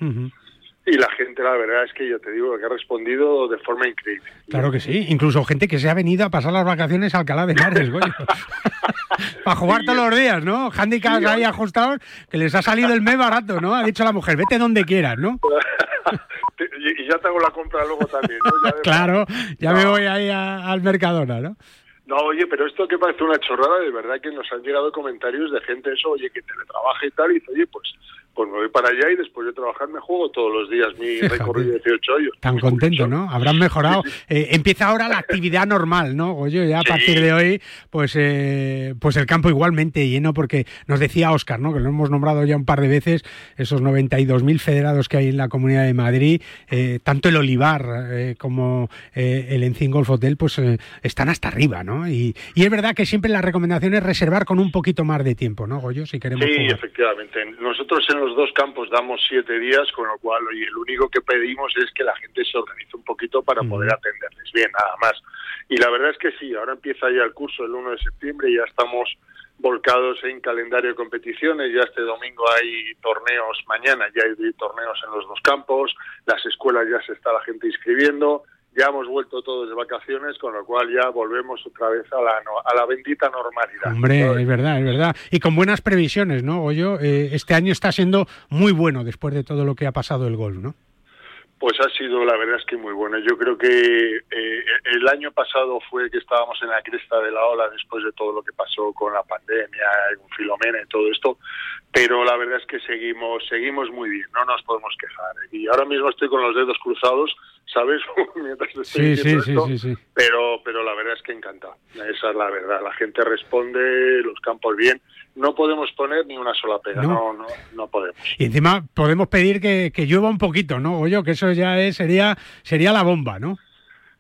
Y la gente, la verdad es que yo te digo que ha respondido de forma increíble. Claro que sí, incluso gente que se ha venido a pasar las vacaciones a Alcalá de Henares, güey. Para jugar todos los días, ¿no? Handicaps ahí ajustados, que les ha salido el mes barato, ¿no? Ha dicho la mujer, vete donde quieras, ¿no? y ya te hago la compra luego también, ¿no? claro, ya me voy ahí al Mercadona, ¿no? No, oye, pero esto que parece una chorrada, de verdad que nos han llegado comentarios de gente eso, oye, que teletrabaja y tal, y dice, oye, pues pues me voy para allá y después de trabajar me juego todos los días mi recorrido de 18 años. Tan contento, ¿no? Habrán mejorado. Eh, empieza ahora la actividad normal, ¿no, Goyo? Ya a partir de hoy, pues, eh, pues el campo igualmente lleno, porque nos decía Oscar, ¿no? Que lo hemos nombrado ya un par de veces, esos 92.000 federados que hay en la Comunidad de Madrid, eh, tanto el Olivar como el Encín Golf Hotel, pues están hasta arriba, ¿no? Y, es verdad que siempre la recomendación es reservar con un poquito más de tiempo, ¿no, Goyo? Si queremos. Sí, efectivamente. Nosotros en los dos campos damos siete días, con lo cual, oye, lo único que pedimos es que la gente se organice un poquito para poder atenderles bien, nada más. Y la verdad es que sí, ahora empieza ya el curso el 1 de septiembre ya estamos volcados en calendario de competiciones. Ya este domingo hay torneos, mañana ya hay torneos en los dos campos, las escuelas ya se está la gente inscribiendo ya hemos vuelto todos de vacaciones, con lo cual ya volvemos otra vez a la, a la bendita normalidad. Hombre, es verdad, es verdad. Y con buenas previsiones, ¿no, Goyo? Eh, este año está siendo muy bueno después de todo lo que ha pasado el gol, ¿no? Pues ha sido, la verdad es que muy bueno. Yo creo que eh, el año pasado fue que estábamos en la cresta de la ola después de todo lo que pasó con la pandemia, con Filomena y todo esto, pero la verdad es que seguimos, seguimos muy bien, no nos podemos quejar. Y ahora mismo estoy con los dedos cruzados ¿sabes? Mientras estoy sí, sí, sí, sí, Pero, pero la verdad es que encanta. Esa es la verdad. La gente responde, los campos bien. No podemos poner ni una sola pega, no, no, no, podemos. Y encima podemos pedir que, que llueva un poquito, ¿no? O yo, que eso ya es, sería, sería la bomba, ¿no?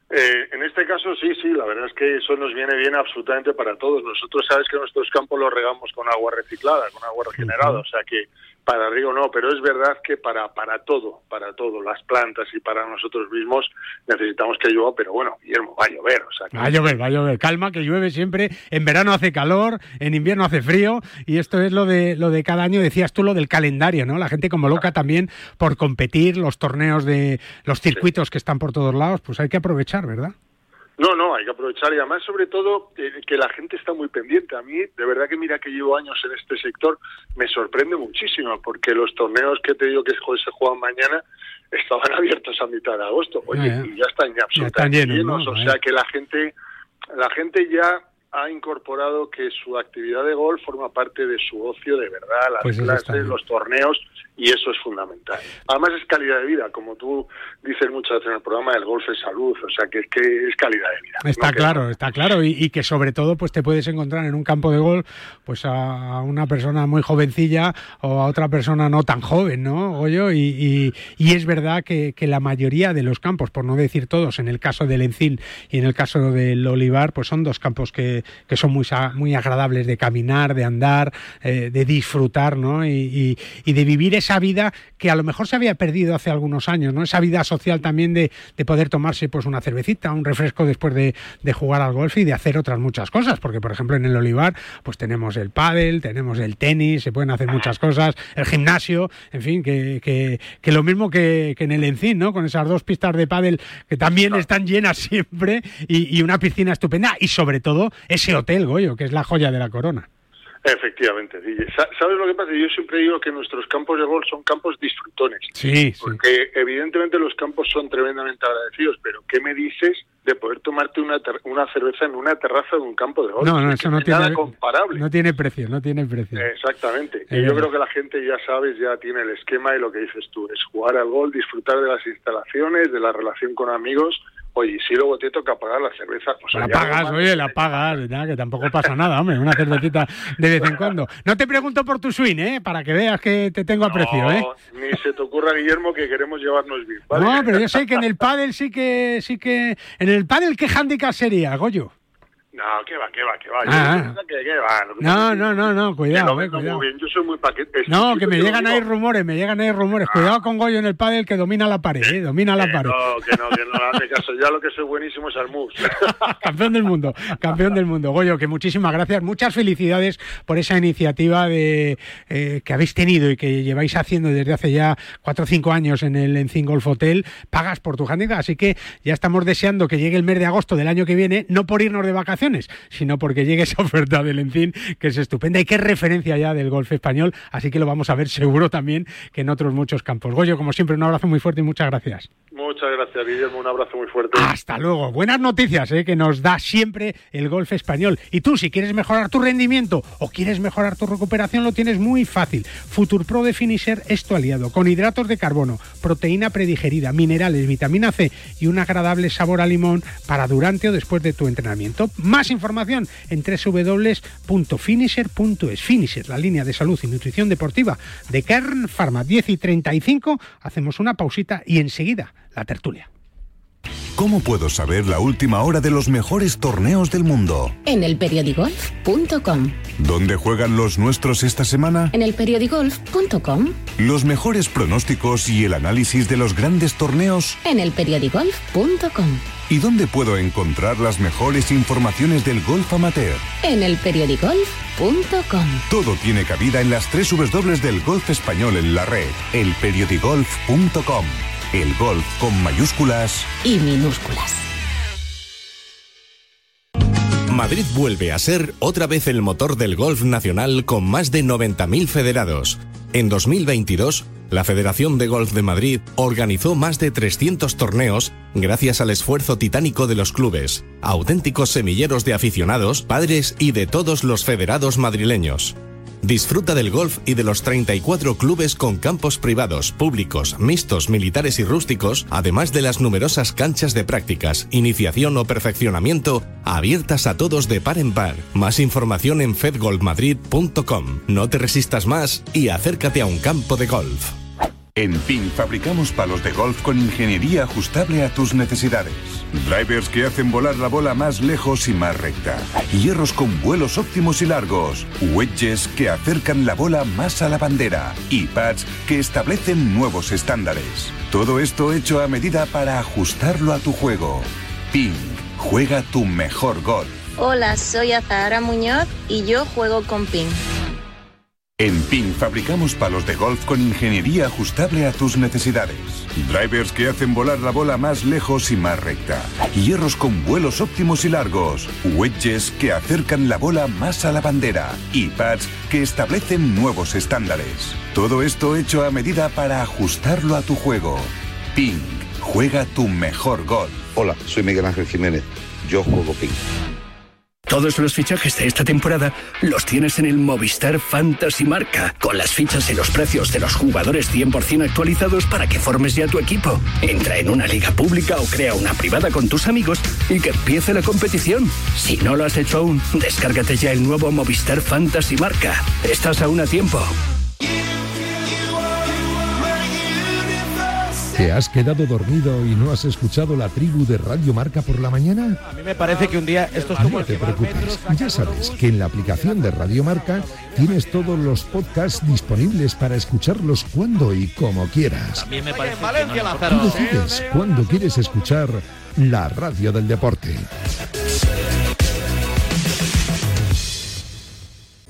Eh, en este caso sí, sí, la verdad es que eso nos viene bien absolutamente para todos. Nosotros sabes que nuestros campos los regamos con agua reciclada, con agua regenerada, o sea que para Río no, pero es verdad que para, para todo, para todo, las plantas y para nosotros mismos necesitamos que llueva, pero bueno, Guillermo, va a llover. O sea, Va a llover, va a llover, calma, que llueve siempre, en verano hace calor, en invierno hace frío, y esto es lo de, lo de cada año, decías tú lo del calendario, ¿no? La gente como loca también por competir, los torneos de los circuitos que están por todos lados, pues hay que aprovechar, ¿verdad? No, no, hay que aprovechar y además sobre todo eh, que la gente está muy pendiente. A mí, de verdad que mira que llevo años en este sector, me sorprende muchísimo porque los torneos que te digo que se juegan mañana estaban abiertos a mitad de agosto. Oye, y ya están ya absolutamente llenos, o sea que la gente, la gente ya ha incorporado que su actividad de golf forma parte de su ocio de verdad, las pues clases, los torneos, y eso es fundamental. Además es calidad de vida, como tú dices muchas veces en el programa, el golf es salud, o sea que es, que es calidad de vida. Está claro, está claro, y, que sobre todo pues te puedes encontrar en un campo de golf pues a una persona muy jovencilla o a otra persona no tan joven, ¿no? Oye, y, y, es verdad que, que, la mayoría de los campos, por no decir todos, en el caso del Encín y en el caso del Olivar, pues son dos campos que, que son muy, muy agradables de caminar, de andar, eh, de disfrutar, ¿no? Y, y de vivir esa vida que a lo mejor se había perdido hace algunos años, ¿no? Esa vida social también de, de poder tomarse pues una cervecita, un refresco después de, de, jugar al golf y de hacer otras muchas cosas, porque por ejemplo en el Olivar pues tenemos el pádel, tenemos el tenis, se pueden hacer muchas cosas, el gimnasio, en fin, que, que, que lo mismo que, que, en el Encín, ¿no? Con esas dos pistas de pádel que también están llenas siempre y, y una piscina estupenda y sobre todo ese hotel, Goyo, que es la joya de la corona. Efectivamente, ¿sabes lo que pasa? Yo siempre digo que nuestros campos de golf son campos disfrutones. Sí, Porque evidentemente los campos son tremendamente agradecidos, pero ¿qué me dices de poder tomarte una, una cerveza en una terraza de un campo de golf? No, no, eso no tiene, nada comparable. No tiene precio, no tiene precio. Exactamente. y yo creo que la gente ya sabes, ya tiene el esquema y lo que dices tú, es jugar al golf, disfrutar de las instalaciones, de la relación con amigos Oye, si luego te toca pagar la cerveza, pues la pagas, oye, la pagas, que tampoco pasa nada, hombre, una cervecita de vez en cuando. No te pregunto por tu swing, ¿eh? Para que veas que te tengo aprecio, ¿eh? Ni se te ocurra, Guillermo, que queremos llevarnos bien. No, pero yo sé que en el pádel sí que, sí que, en el pádel, ¿qué handicap sería, Goyo? No, que va, que va, que va. Ah, Yo, que, que va. Lo que No, no, no, no, cuidado, eh, vendo cuidado. muy bien. Yo soy muy paquete. No, que me llegan ahí rumores, me llegan ahí rumores. Cuidado con Goyo en el pádel que domina la pared, eh, domina la pared. No, que no, que no hace caso. Ya lo que soy buenísimo es al mus. campeón del mundo, campeón del mundo. Goyo, que muchísimas gracias, muchas felicidades por esa iniciativa de eh, que habéis tenido y que lleváis haciendo desde hace ya cuatro o cinco años en el Encin Golf Hotel. Pagas por tu handicap, así que ya estamos deseando que llegue el mes de agosto del año que viene, no por irnos de vacaciones, sino porque llegue esa oferta del Encin, que es estupenda y es referencia ya del golf español, así que lo vamos a ver seguro también que en otros muchos campos. Goyo, como siempre, un abrazo muy fuerte y muchas gracias. Muchas gracias, Guillermo. Un abrazo muy fuerte. Hasta luego. Buenas noticias ¿eh? que nos da siempre el golf español. Y tú, si quieres mejorar tu rendimiento o quieres mejorar tu recuperación, lo tienes muy fácil. Future Pro de Finisher es tu aliado, con hidratos de carbono, proteína predigerida, minerales, vitamina C y un agradable sabor a limón para durante o después de tu entrenamiento. Más información en www.finisher.es. Finisher, la línea de salud y nutrición deportiva de Kern Pharma 10 y 35. Hacemos una pausita y enseguida la tertulia. ¿Cómo puedo saber la última hora de los mejores torneos del mundo? En elperiodigolf.com. ¿Dónde juegan los nuestros esta semana? En elperiodigolf.com. Los mejores pronósticos y el análisis de los grandes torneos. En elperiodigolf.com. ¿Y dónde puedo encontrar las mejores informaciones del golf amateur? En elperiodigolf.com. Todo tiene cabida en las tres W del golf español en la red. Elperiodigolf.com. El golf con mayúsculas y minúsculas. Madrid vuelve a ser otra vez el motor del golf nacional con más de 90.000 federados. En 2022, la Federación de Golf de Madrid organizó más de 300 torneos gracias al esfuerzo titánico de los clubes, auténticos semilleros de aficionados, padres y de todos los federados madrileños. Disfruta del golf y de los 34 clubes con campos privados, públicos, mixtos, militares y rústicos, además de las numerosas canchas de prácticas, iniciación o perfeccionamiento abiertas a todos de par en par. Más información en fedgolfmadrid.com. No te resistas más y acércate a un campo de golf. En PIN fabricamos palos de golf con ingeniería ajustable a tus necesidades. Drivers que hacen volar la bola más lejos y más recta. Hierros con vuelos óptimos y largos. Wedges que acercan la bola más a la bandera. Y pads que establecen nuevos estándares. Todo esto hecho a medida para ajustarlo a tu juego. PIN. Juega tu mejor golf. Hola, soy Azahara Muñoz y yo juego con PIN. En PIN fabricamos palos de golf con ingeniería ajustable a tus necesidades. Drivers que hacen volar la bola más lejos y más recta. Hierros con vuelos óptimos y largos. Wedges que acercan la bola más a la bandera. Y pads que establecen nuevos estándares. Todo esto hecho a medida para ajustarlo a tu juego. PIN. Juega tu mejor golf. Hola, soy Miguel Ángel Jiménez. Yo juego ping. Todos los fichajes de esta temporada los tienes en el Movistar Fantasy Marca, con las fichas y los precios de los jugadores 100% actualizados para que formes ya tu equipo. Entra en una liga pública o crea una privada con tus amigos y que empiece la competición. Si no lo has hecho aún, descárgate ya el nuevo Movistar Fantasy Marca. Estás aún a tiempo. ¿Te has quedado dormido y no has escuchado la tribu de Radio Marca por la mañana? A mí me parece que un día esto es como No te preocupes, ya sabes que en la aplicación de Radio Marca tienes todos los podcasts disponibles para escucharlos cuando y como quieras. También me parece Tú decides cuándo quieres escuchar la radio del deporte.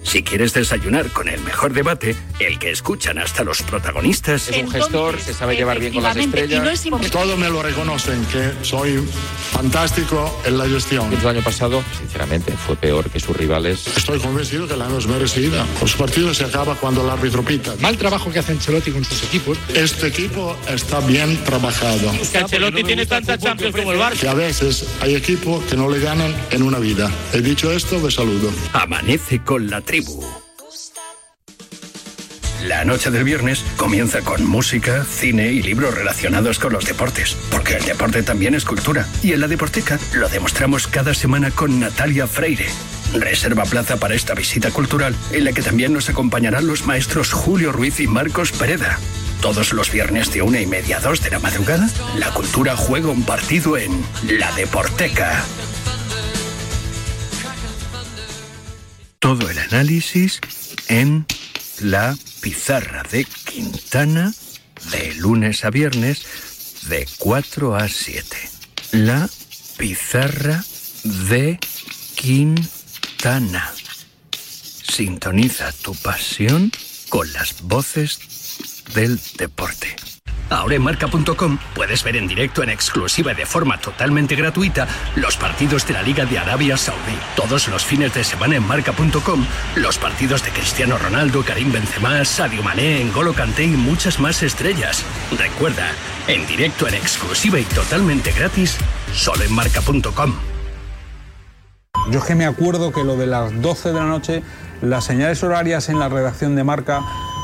Si quieres desayunar con el mejor debate, el que escuchan hasta los protagonistas. Es un gestor que sabe llevar bien con las estrellas. Todo me lo reconocen, que soy fantástico en la gestión. El año pasado, sinceramente, fue peor que sus rivales. Estoy convencido que la no es merecida. Los partidos se acaba cuando el árbitro pita. Mal trabajo que hace Ancelotti con sus equipos. Este equipo está bien trabajado. Que Ancelotti tiene tanta Champions como el Barça. Que a veces hay equipos que no le ganan en una vida. He dicho esto, me saludo. Amanece con la La noche del viernes comienza con música, cine y libros relacionados con los deportes, porque el deporte también es cultura. Y en la Deporteca lo demostramos cada semana con Natalia Freire. Reserva plaza para esta visita cultural, en la que también nos acompañarán los maestros Julio Ruiz y Marcos Pereda. Todos los viernes de una y media a dos de la madrugada, la cultura juega un partido en La Deporteca. Todo el análisis en la pizarra de Quintana de lunes a viernes de 4 a 7. La pizarra de Quintana. Sintoniza tu pasión con las voces del deporte. Ahora en marca.com puedes ver en directo en exclusiva y de forma totalmente gratuita los partidos de la Liga de Arabia Saudí. Todos los fines de semana en marca.com los partidos de Cristiano Ronaldo, Karim Benzema, Sadio Mané, N'Golo Kanté y muchas más estrellas. Recuerda, en directo en exclusiva y totalmente gratis, solo en marca.com. Yo es que me acuerdo que lo de las 12 de la noche, las señales horarias en la redacción de marca,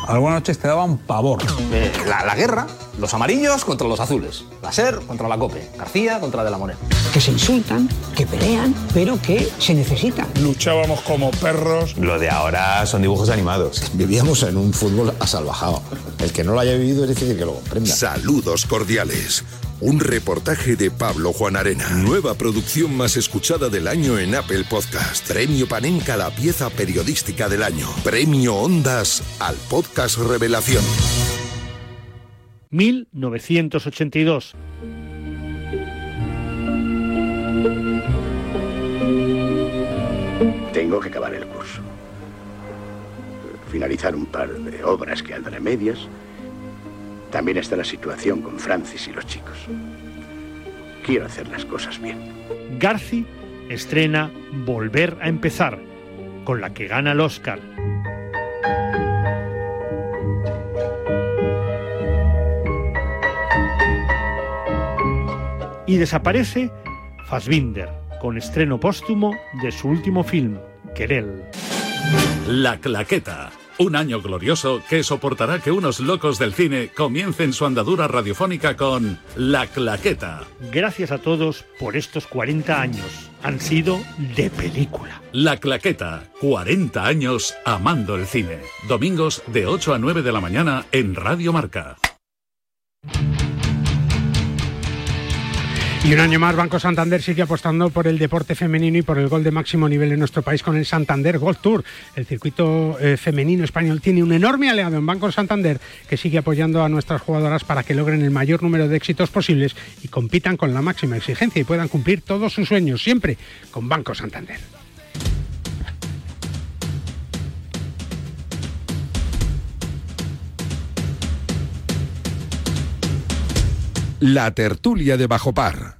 algunas noches te daban pavor. Eh, la, la guerra, los amarillos contra los azules, la SER contra la COPE, García contra De la Moneda. que se insultan, que pelean, pero que se necesitan. Luchábamos como perros. Lo de ahora son dibujos animados. Vivíamos en un fútbol asalvajado. El que no lo haya vivido es difícil que lo comprenda. Saludos cordiales. Un reportaje de Pablo Juan Arena. Nueva producción más escuchada del año en Apple Podcast. Premio Panenka a la pieza periodística del año. Premio Ondas al podcast Revelación. 1982. Tengo que acabar el curso. Finalizar un par de obras que andan a medias. También está la situación con Francis y los chicos. Quiero hacer las cosas bien. Garci estrena Volver a empezar, con la que gana el Oscar. Y desaparece Fassbinder, con estreno póstumo de su último film, Querel. La Claqueta. Un año glorioso que soportará que unos locos del cine comiencen su andadura radiofónica con La Claqueta. Gracias a todos por estos 40 años. Han sido de película. La Claqueta. 40 años amando el cine. Domingos de 8 a 9 de la mañana en Radio Marca. Y un año más, Banco Santander sigue apostando por el deporte femenino y por el gol de máximo nivel en nuestro país con el Santander Golf Tour. El circuito eh, femenino español tiene un enorme aliado en Banco Santander que sigue apoyando a nuestras jugadoras para que logren el mayor número de éxitos posibles y compitan con la máxima exigencia y puedan cumplir todos sus sueños, siempre con Banco Santander. La tertulia de Bajo Par.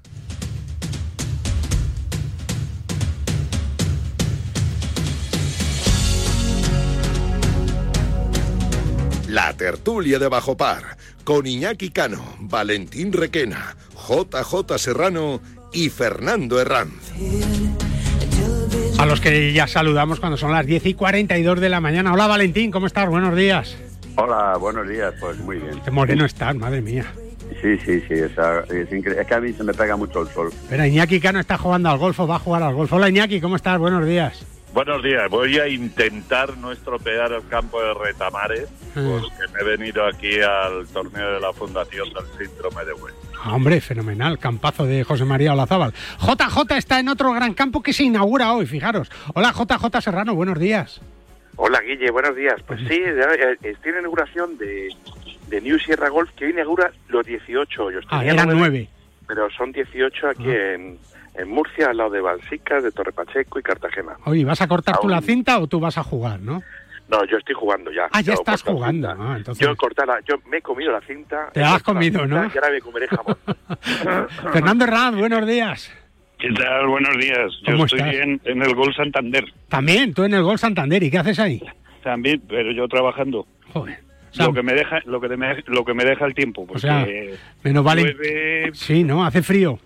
La tertulia de Bajo Par. Con Iñaki Cano, Valentín Requena, JJ Serrano y Fernando Herranz. A los que ya saludamos cuando son las 10 y 42 de la mañana. Hola Valentín, ¿cómo estás? Buenos días. Hola, buenos días, pues muy bien. Qué moreno estás, madre mía. Sí, sí, sí, esa- es, incre- es que a mí se me pega mucho el sol. Espera, Iñaki Cano está jugando al golf o va a jugar al golf. Hola Iñaki, ¿cómo estás? Buenos días. Buenos días, voy a intentar no estropear el campo de Retamares porque me he venido aquí al torneo de la Fundación del Síndrome de West. Ah, hombre, fenomenal, campazo de José María Olazábal. JJ está en otro gran campo que se inaugura hoy, fijaros. Hola JJ Serrano, buenos días. Hola Guille, buenos días. Pues sí, eh, eh, tiene inauguración de, de New Sierra Golf que hoy inaugura los 18 hoyos. Ah, eran nueve, nueve. Pero son 18 aquí en, en Murcia, al lado de Balsicas, de Torre Pacheco y Cartagena. Oye, ¿vas a cortar tú Aún- la cinta o tú vas a jugar, no? No, yo estoy jugando ya. Ah, ya Yo estás jugando. Ah, entonces... Yo cortar la- yo me he comido la cinta. Te la has comido, cinta ¿no? Y ahora me comeré jamón. Fernando Herranz, buenos días. ¿Qué tal? Buenos días. Yo ¿Cómo estoy estás? en, en el Gol Santander También, tú en el Gol Santander, ¿y qué haces ahí? también, pero yo trabajando. Joder. Lo que me deja, lo que me, lo que me deja el tiempo, porque sea, Menos vale. llueve, Sí, ¿no? Hace frío.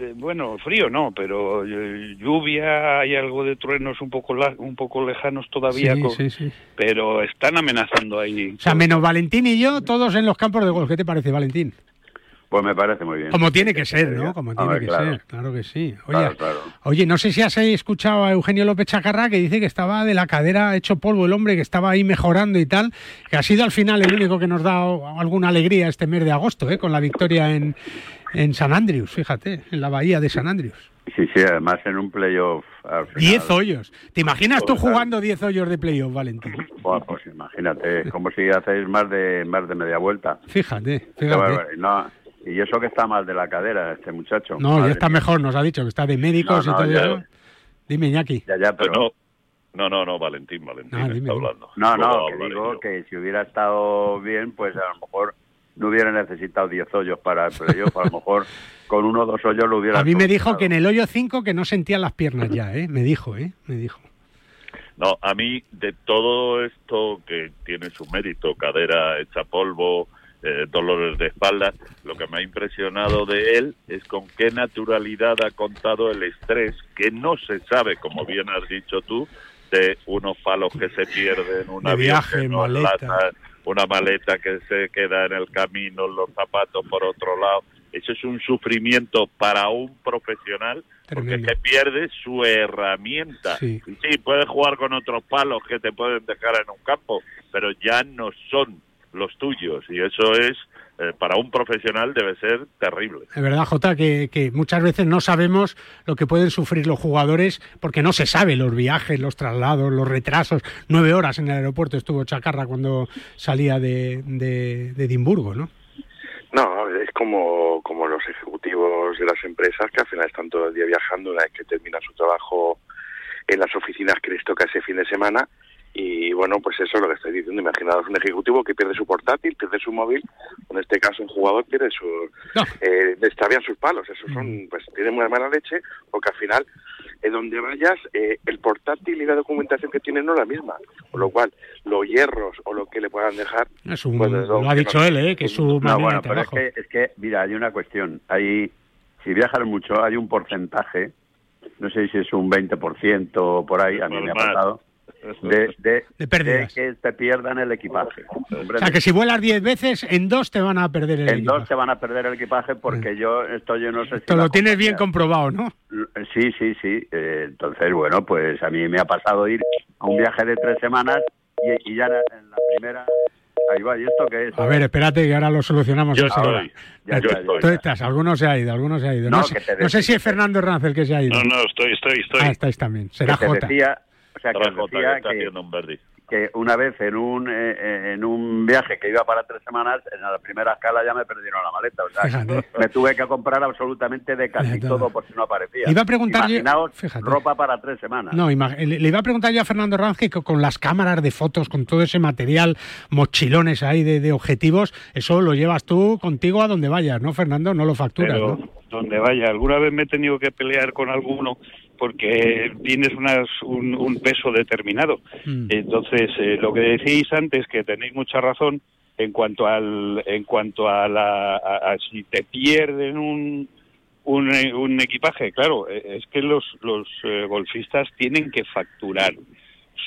eh, bueno, frío no, pero eh, lluvia, hay algo de truenos un poco un poco lejanos todavía, Sí, sí, sí. pero están amenazando ahí. O sea, menos Valentín y yo, todos en los campos de golf. ¿Qué te parece, Valentín? Pues me parece muy bien. Como tiene que ser, ¿no? Como tiene Hombre, que claro. ser, claro que sí. Oye, Claro, claro. oye, no sé si has escuchado a Eugenio López Chacarra que dice que estaba de la cadera hecho polvo el hombre, que estaba ahí mejorando y tal, que ha sido al final el único que nos da alguna alegría este mes de agosto, ¿eh? con la victoria en, en San Andrews, fíjate, en la bahía de San Andrews. Sí, sí, además en un playoff. al final- 10 hoyos. ¿Te imaginas tú jugando 10 hoyos de playoff, Valentín? Pues imagínate, es como si hacéis más de más de media vuelta. Fíjate, fíjate. No, y eso que está mal de la cadera, este muchacho. No, ya Madre está mía. mejor, nos ha dicho que está de médicos No, no, y todo ya- eso. Dime, Iñaki. Ya, ya, pero... no, no, no, no, Valentín, Valentín Ah, dime, está hablando. No, no, que digo yo. que si hubiera estado bien, pues a lo mejor no hubiera necesitado 10 hoyos para el playoff, a lo mejor con uno o dos hoyos lo hubiera A mí me dijo que en el hoyo 5 que no sentía las piernas ya, ¿eh? Me dijo, ¿eh? Me dijo. No, a mí de todo esto que tiene su mérito, cadera hecha polvo, eh, dolores de espalda, lo que me ha impresionado de él es con qué naturalidad ha contado el estrés, que no se sabe, como bien has dicho tú, de unos palos que se pierden, un De avión viaje, no maleta. una maleta que se queda en el camino, los zapatos por otro lado. Eso es un sufrimiento para un profesional porque es que pierde su herramienta. Sí. Sí, puedes jugar con otros palos que te pueden dejar en un campo, pero ya no son los tuyos. Y eso es, eh, para un profesional, debe ser terrible. Es verdad, Jota, que, que muchas veces no sabemos lo que pueden sufrir los jugadores porque no se sabe los viajes, los traslados, los retrasos. Nueve horas en el aeropuerto estuvo Chacarra cuando salía de, de, de Edimburgo, ¿no? No, es como, como los ejecutivos de las empresas que al final están todo el día viajando una vez que terminan su trabajo en las oficinas que les toca ese fin de semana. Y bueno, pues eso es lo que estoy diciendo. Imaginaos un ejecutivo que pierde su portátil, pierde su móvil, o en este caso un jugador pierde su. Eh, le extravían sus palos. Eso son, pues tienen muy mala leche, porque al final, en donde vayas, eh, el portátil y la documentación que tienen no es la misma. Con lo cual, los hierros o lo que le puedan dejar. Es un- pues, lo ha dicho no- él, ¿eh? que es su No, manera bueno, de pero es que, es que, mira, hay una cuestión. Hay, si viajas mucho, hay un porcentaje, no sé si es un 20% o por ahí, a mí me ha pasado, de, de, De pérdidas. de que te pierdan el equipaje. Hombre, O sea, que si vuelas diez veces, en dos te van a perder el en equipaje. dos te van a perder el equipaje porque yo esto yo no sé si la lo tienes bien comprobado, ¿no? Sí, sí, sí. Eh, entonces, bueno, pues a mí me ha pasado ir a un viaje de tres semanas y, y ya en la primera... Ahí va, ¿y esto qué es? A ver, espérate que ahora lo solucionamos Yo estoy, ya Tú- estoy, tú estás, alguno se ha ido, alguno se ha ido. No, No, sé, te no si es Fernando Hernández el que se ha ido. No, no, estoy, estoy, estoy. Ah, estáis también. Será te Jota. decía, o sea, que decía un una vez en un eh, eh, en un viaje que iba para tres semanas, en la primera escala ya me perdieron la maleta. O sea, Fíjate. me tuve que comprar absolutamente de casi todo. por si no aparecía. Iba a preguntar yo- Imaginaos fíjate. ropa para tres semanas. No, le iba a preguntar yo a Fernando Hernández que con las cámaras de fotos, con todo ese material, mochilones ahí de, de objetivos, eso lo llevas tú contigo a donde vayas, ¿no, Fernando? No lo facturas, Pero ¿no? donde vaya, alguna vez me he tenido que pelear con alguno porque tienes unas, un, un peso determinado. Mm. Entonces, eh, lo que decíais antes, que tenéis mucha razón en cuanto al, en cuanto a la, a- a si te pierden un, un, eh, un equipaje, claro, eh, es que los, los eh, golfistas tienen que facturar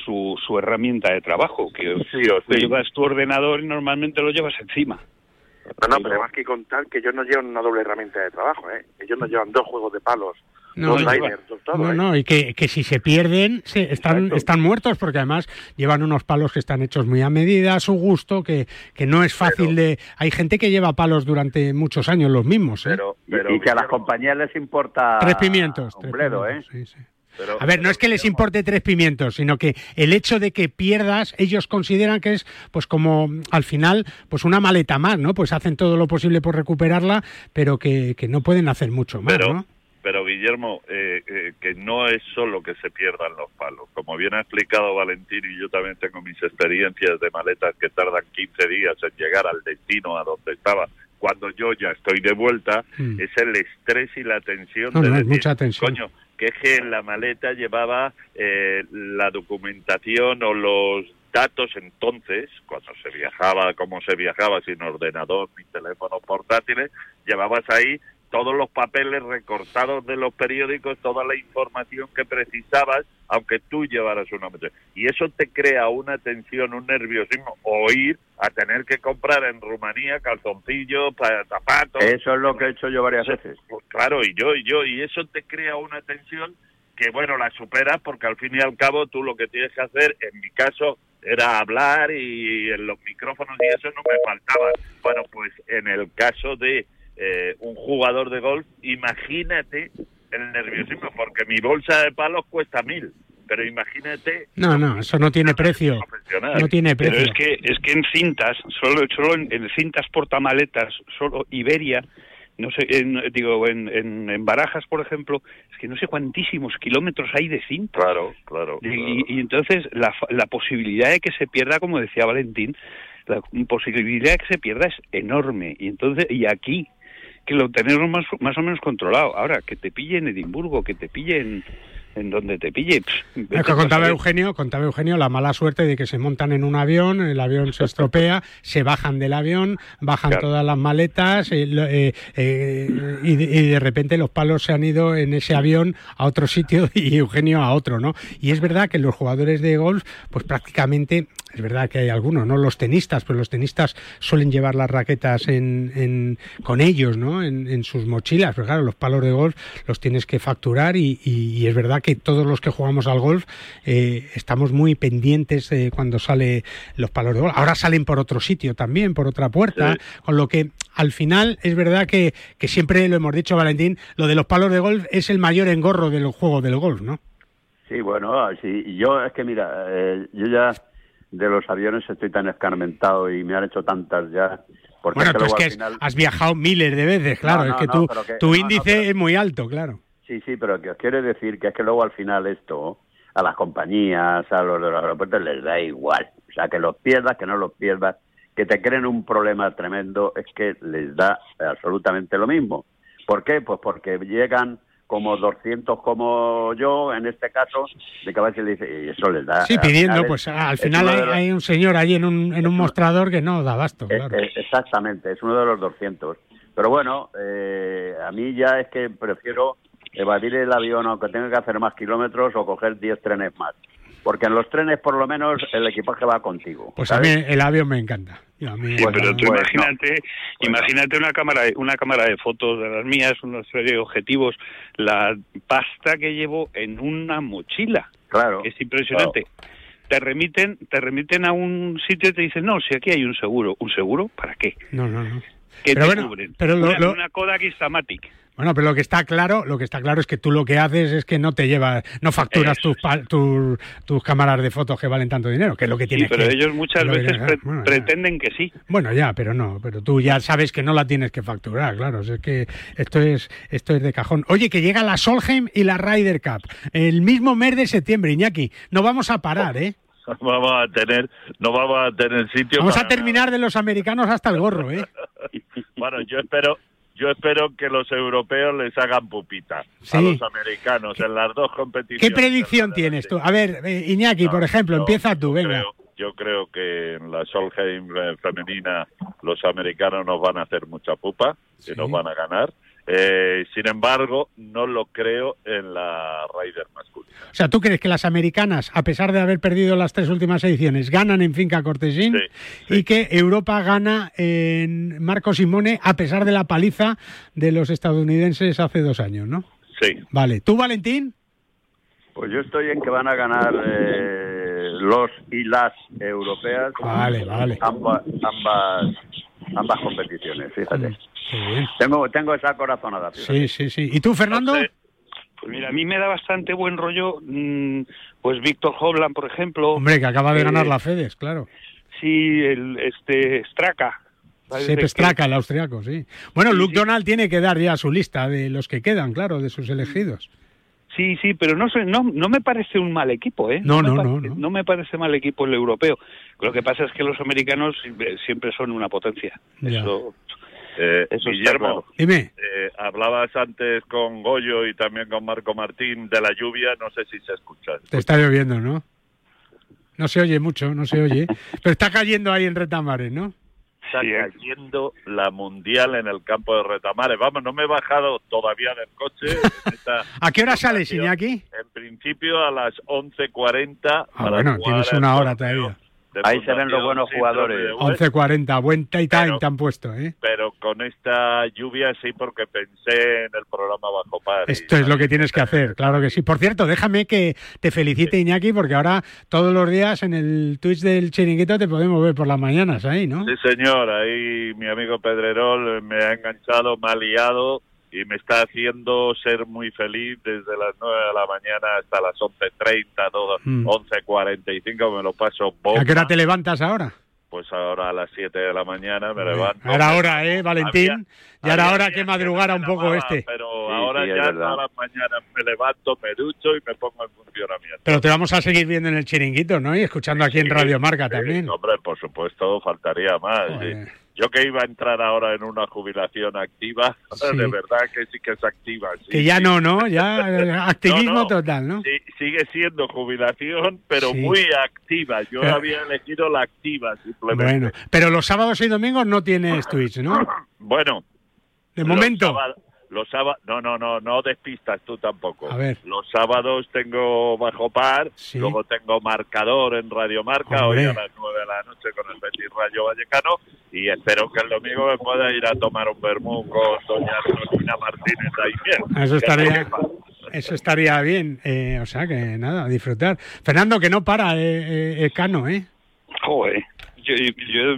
su, su herramienta de trabajo, que Sí o sí. llevas tu ordenador y normalmente lo llevas encima. No, no, pero además que contar que ellos no llevan una doble herramienta de trabajo, ¿eh? Ellos no llevan dos juegos de palos, No, no, No, no, y que, que si se pierden, se, están, Exacto. están muertos, porque además llevan unos palos que están hechos muy a medida, a su gusto, que, que no es fácil de... Hay gente que lleva palos durante muchos años los mismos, ¿eh? Y- y, que a las compañías les importa Tres pimientos. un tres bledo, ¿eh? pimientos, sí, sí. Pero- A ver, no es que les importe tres pimientos, sino que el hecho de que pierdas, ellos consideran que es, pues como al final, pues una maleta más, ¿no? Pues hacen todo lo posible por recuperarla, pero que, que no pueden hacer mucho más, Pero, ¿no? Guillermo, eh, eh, que no es solo que se pierdan los palos. Como bien ha explicado Valentín, y yo también tengo mis experiencias de maletas que tardan 15 días en llegar al destino a donde estaba. Cuando yo ya estoy de vuelta, Mm. es el estrés y la tensión No, de no, decir, mucha tensión. coño, que es que en la maleta llevaba eh, la documentación o los datos entonces, cuando se viajaba, como se viajaba sin ordenador ni teléfonos portátiles, llevabas ahí todos los papeles recortados de los periódicos, toda la información que precisabas, aunque tú llevaras una. Y eso te crea una tensión, un nerviosismo, o ir a tener que comprar en Rumanía calzoncillos, pa- zapatos. Eso es lo que he hecho yo varias veces. Pues claro, y yo, y yo, y eso te crea una tensión que, bueno, la superas porque al fin y al cabo tú lo que tienes que hacer, en mi caso, era hablar y en los micrófonos y eso no me faltaba. Bueno, pues en el caso de eh, un jugador de golf, imagínate el nerviosismo, porque mi bolsa de palos cuesta mil. Pero imagínate. No, no, eso no tiene precio. No tiene precio. Pero es que, es que en cintas, solo, solo en, en cintas portamaletas, solo Iberia, no sé, en, digo, en, en, en, Barajas, por ejemplo, es que no sé cuantísimos kilómetros hay de cinta. Claro, claro. Y, y, y entonces la, la posibilidad de que se pierda, como decía Valentín, la posibilidad de que se pierda es enorme. Y entonces, y aquí, que lo tenemos más, más o menos controlado. Ahora, que te pille en Edimburgo, que te pille en, en donde te pille. Es que contaba Eugenio, contaba Eugenio la mala suerte de que se montan en un avión, el avión se estropea, se bajan del avión, bajan claro. todas las maletas eh, eh, eh, y, de, y, de, repente los palos se han ido en ese avión a otro sitio y Eugenio a otro, ¿no? Y es verdad que los jugadores de golf, pues prácticamente es verdad que hay algunos, ¿no? Los tenistas, pero los tenistas suelen llevar las raquetas en, en con ellos, ¿no? En, en, sus mochilas, pero claro, los palos de golf los tienes que facturar y, y, y es verdad que todos los que jugamos al golf eh, estamos muy pendientes de cuando sale los palos de golf. Ahora salen por otro sitio también, por otra puerta, sí. con lo que al final es verdad que, que siempre lo hemos dicho, Valentín, lo de los palos de golf es el mayor engorro del juego del golf, ¿no? Sí, bueno, sí, yo es que mira, eh, yo ya de los aviones estoy tan escarmentado y me han hecho tantas ya. Porque bueno, tú es que final... has viajado miles de veces, claro, no, no, es que, no, tú, que tu no, índice pero... es muy alto, claro. Sí, sí, pero que os quiere decir que es que luego al final esto a las compañías, a los de los aeropuertos les da igual. O sea, que los pierdas, que no los pierdas, que te creen un problema tremendo, es que les da absolutamente lo mismo. ¿Por qué? Pues porque llegan como 200 como yo, en este caso, de caballo le dice, y eso les da... Sí, pidiendo, final pues al final hay, los, hay, un señor ahí en un, en un mostrador que no da abasto, claro. Es, exactamente, es uno de los 200. Pero bueno, eh, a mí ya es que prefiero evadir el avión aunque tenga que hacer más kilómetros o coger 10 trenes más. Porque en los trenes por lo menos el equipaje va contigo. Pues ¿sabes? a mí el avión me encanta. A mí, sí, pero tú pues imagínate, no. imagínate una cámara, una cámara de fotos de las mías, una serie de objetivos, la pasta que llevo en una mochila. Claro. Es impresionante. Claro. Te remiten, te remiten a un sitio y te dicen, no, si aquí hay un seguro. ¿Un seguro? ¿Para qué? No, no, no. ¿Qué pero te bueno, cubren? Pero lo, una, lo... una Kodak Instamatic. Bueno, pero lo que está claro, lo que está claro es que tú lo que haces es que no te llevas, no facturas tus, tus, tus cámaras de fotos que valen tanto dinero, que es lo que tienes sí, pero que, ellos muchas veces pre bueno, pretenden que sí. Bueno, ya, pero no, pero tú ya sabes que no la tienes que facturar, claro, es que esto es esto es de cajón. Oye, que llega la Solheim y la Ryder Cup el mismo mes de septiembre, Iñaki, no vamos a parar, ¿eh? vamos a tener no vamos a tener sitio vamos a terminar nada. de los americanos hasta el gorro eh bueno yo espero yo espero que los europeos les hagan pupita sí. a los americanos en las dos competiciones. ¿Qué predicción tienes tú? A ver, eh, Iñaki, no, por ejemplo, no, empieza tú, venga. Creo, yo creo que en la Solheim femenina los americanos nos van a hacer mucha pupa, sí. y nos van a ganar. Eh, sin embargo, no lo creo en la Ryder masculina. O sea, ¿tú crees que las americanas, a pesar de haber perdido las tres últimas ediciones, ganan en Finca Cortesín sí, sí. y que Europa gana en Marco Simone a pesar de la paliza de los estadounidenses hace dos años, ¿no? Sí. Vale. ¿Tú, Valentín? Pues yo estoy en que van a ganar eh, los y las europeas. Vale, vale. Ambas, ambas, ambas competiciones, fíjate. Mm. Tengo, tengo esa corazonada. Fíjate. Sí, sí, sí. ¿Y tú, Fernando? Pues mira, a mí me da bastante buen rollo, mmm, pues Víctor Hovland, por ejemplo. Hombre, que acaba de eh, ganar la FEDES, claro. Sí, el, este, Straka. Sepp Straka, el austriaco, sí. Bueno, sí, Luke sí. Donald tiene que dar ya su lista de los que quedan, claro, de sus elegidos. Sí, sí, pero no, no, no me parece un mal equipo, ¿eh? No, no, no, parece, no, no. No me parece mal equipo el europeo. Lo que pasa es que los americanos siempre son una potencia. Ya. Eso eh, Eso Guillermo, Dime. Eh, hablabas antes con Goyo y también con Marco Martín de la lluvia, no sé si se escucha. Te está lloviendo, ¿no? No se oye mucho, no se oye. Pero está cayendo ahí en Retamares, ¿no? Está cayendo la mundial en el campo de Retamares. Vamos, no me he bajado todavía del coche. ¿A qué hora sales, Iñaki? En principio a las 11.40. Ah, bueno, tienes una hora todavía. Ahí se ven los buenos jugadores. 11.40, buen time time te han puesto, ¿eh? Pero con esta lluvia sí, porque pensé en el programa Bajo Par. Esto es lo que tienes que hacer, claro que sí. Por cierto, déjame que te felicite, Iñaki, porque ahora todos los días en el Twitch del Chiringuito te podemos ver por las mañanas ahí, ¿no? Sí, señor. Ahí mi amigo Pedrerol me ha enganchado, me ha liado y me está haciendo ser muy feliz desde las 9 de la mañana hasta las 11.30, todo, Mm. 11.45, me lo paso bomba. ¿A qué hora te levantas ahora? Pues ahora a las 7 de la mañana me levanto. Ahora hora, ¿eh, Valentín? Había- era había hora que madrugara un poco este. Pero Sí, ahora sí, ya todas las mañanas me levanto, me ducho y me pongo en funcionamiento. Pero te vamos a seguir viendo en el chiringuito, ¿no? Y escuchando aquí en Radio Marca también. Hombre, por supuesto, faltaría más. Joder. Yo que iba a entrar ahora en una jubilación activa, Sí. de verdad que sí que es activa. sí, Que ya sí. no, ¿no? Ya eh, activismo No, no. total, ¿no? Sí, sigue siendo jubilación, pero muy activa. Yo Pero- había elegido la activa, simplemente. Bueno, pero los sábados y domingos no tienes Twitch, ¿no? Bueno, De momento. sábados- Los sábados, no, no, no, no despistas tú tampoco. A ver. Los sábados tengo bajo par, luego tengo marcador en Radio Marca, Hombre. hoy a las 9 de la noche con el Betis Rayo Vallecano, y espero que el domingo me pueda ir a tomar un vermú con doña Rosina Martínez ahí bien. Eso Que estaría, eso estaría bien. Eh, o sea que nada, a disfrutar. Fernando, que no para eh, eh, el Cano, ¿eh? Joder. Yo, yo,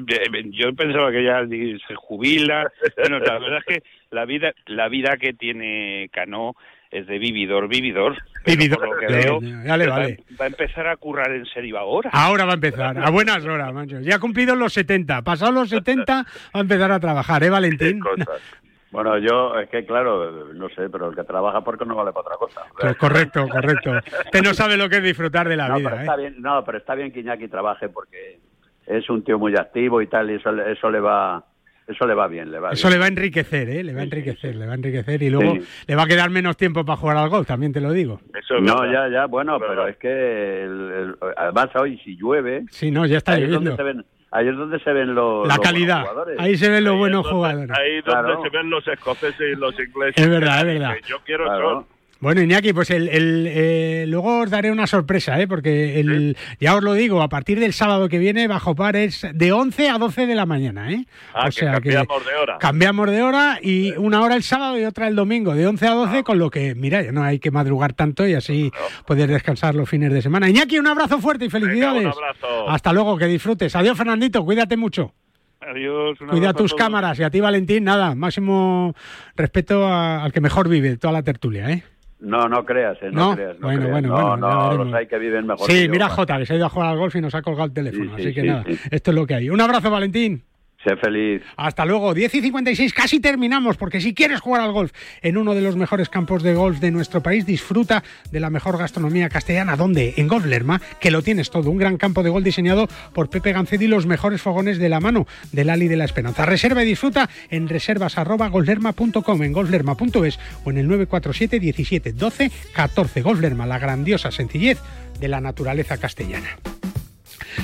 yo pensaba que ya se jubila. Bueno, la verdad es que la vida, la vida que tiene Cano es de vividor, vividor. Pero Vividor, por lo que ya- veo, ya le va- vale. Va, a empezar a currar en serio ahora. Ahora va a empezar, a buenas horas, macho. Ya ha cumplido los 70. Pasados los 70 va a empezar a trabajar, ¿eh, Valentín? Bueno, yo, es que claro, no sé, pero el que trabaja porque no vale para otra cosa. Pues correcto, correcto. Usted no sabe lo que es disfrutar de la no, pero vida, está ¿eh? bien, no, pero está bien que Iñaki trabaje porque es un tío muy activo y tal, y eso, le- eso le va eso le va bien, le va Eso bien. le va a enriquecer, ¿eh? Le va a enriquecer, le va a enriquecer y luego Sí. le va a quedar menos tiempo para jugar al golf, también te lo digo. no, ya, ya, bueno, pero es que el- el- además hoy si llueve, Sí, no, ya está ahí es donde lloviendo. se ven, ahí es donde se ven los, La los buenos calidad. jugadores. Ahí se ven los buenos jugadores. Ahí Claro. donde se ven los escoceses y los ingleses. Es verdad, es verdad. Que Yo quiero Claro. son. Bueno, Iñaki, pues el, el, eh, luego os daré una sorpresa, ¿eh? porque el, ya os lo digo, a partir del sábado que viene, Bajo Par es de 11 a 12 de la mañana. ¿eh? Ah, que cambiamos de hora. Cambiamos de hora y una hora el sábado y otra el domingo, de 11 a 12, con lo que, mira, ya no hay que madrugar tanto y así poder descansar los fines de semana. Iñaki, un abrazo fuerte y felicidades. un abrazo. Hasta luego, que disfrutes. Adiós, Fernandito, cuídate mucho. Adiós. Cuida tus cámaras y a ti, Valentín, nada, máximo respeto a- al que mejor vive toda la tertulia, ¿eh? No, no creas, eh, no, No, creas. No bueno, creas. bueno, no, bueno, no, los hay que viven mejor. que Sí, yo, mira. Jota, que se ha ido a jugar al golf y nos ha colgado el teléfono. Sí, así sí, que sí, nada, esto es lo que hay. Un abrazo, Valentín. Feliz. Hasta luego, 10 y 56, casi terminamos, porque si quieres jugar al golf en uno de los mejores campos de golf de nuestro país, disfruta de la mejor gastronomía castellana. ¿Dónde? En Golf Lerma, que lo tienes todo. Un gran campo de golf diseñado por Pepe Gancedo y los mejores fogones de la mano del Ali de la Esperanza. Reserva y disfruta en reservas.golflerma.com, en golflerma.es o en el 947 17 12 14. Golf Lerma, la grandiosa sencillez de la naturaleza castellana.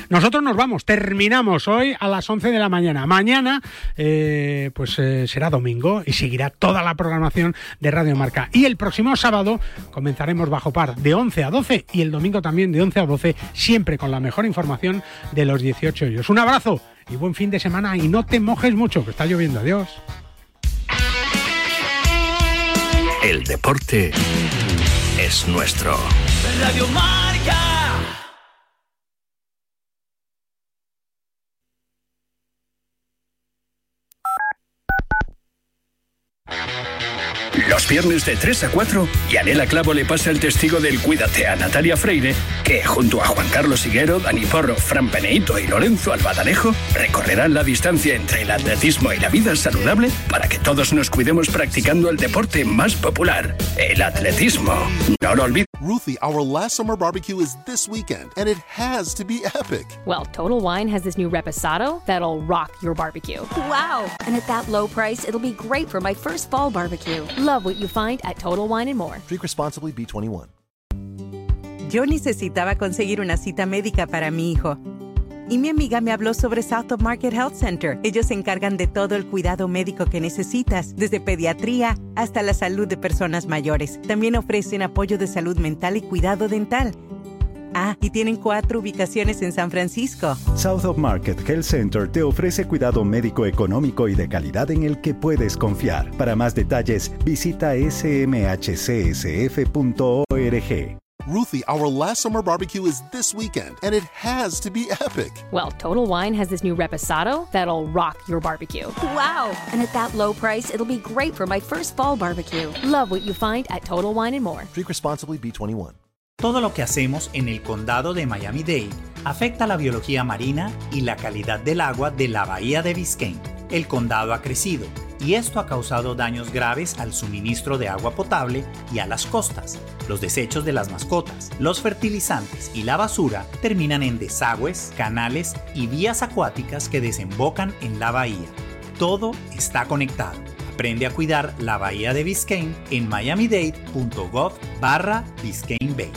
Nosotros nos vamos, terminamos hoy a las 11 de la mañana. Mañana, eh, pues eh, será domingo y seguirá toda la programación de Radio Marca. Y el próximo sábado comenzaremos bajo par de 11 a 12 y el domingo también de 11 a 12, siempre con la mejor información de los 18 hoyos. Un abrazo y buen fin de semana y no te mojes mucho, que está lloviendo. Adiós. El deporte es nuestro. Radio Marca. Viernes de 3 a 4, Yanela Clavo le pasa el testigo del Cuídate a Natalia Freire, que junto a Juan Carlos Higuero, Dani Porro, Fran Peneito y Lorenzo Albadalejo recorrerán la distancia entre el atletismo y la vida saludable para que todos nos cuidemos practicando el deporte más popular, el atletismo. No lo olvides. Ruthie, our last summer barbecue is this weekend, and it has to be epic. Well, Total Wine has this new reposado that'll rock your barbecue. Wow! And at that low price, it'll be great for my first fall barbecue. Love what you find at Total Wine and More. Drink responsibly, B21. Yo necesitaba conseguir una cita médica para mi hijo. Y mi amiga me habló sobre South of Market Health Center. Ellos se encargan de todo el cuidado médico que necesitas, desde pediatría hasta la salud de personas mayores. También ofrecen apoyo de salud mental y cuidado dental. Ah, y tienen cuatro ubicaciones en San Francisco. South of Market Health Center te ofrece cuidado médico económico y de calidad en el que puedes confiar. Para más detalles, visita smhcsf.org. Ruthie, our last summer barbecue is this weekend, and it has to be epic. Well, Total Wine has this new reposado that'll rock your barbecue. Wow. And at that low price, it'll be great for my first fall barbecue. Love what you find at Total Wine and More. Drink responsibly, B21. Todo lo que hacemos en el condado de Miami-Dade afecta la biología marina y la calidad del agua de la bahía de Biscayne. El condado ha crecido y esto ha causado daños graves al suministro de agua potable y a las costas. Los desechos de las mascotas, los fertilizantes y la basura terminan en desagües, canales y vías acuáticas que desembocan en la bahía. Todo está conectado. Aprende a cuidar la bahía de Biscayne en miamidade.gov barra Biscayne Bay.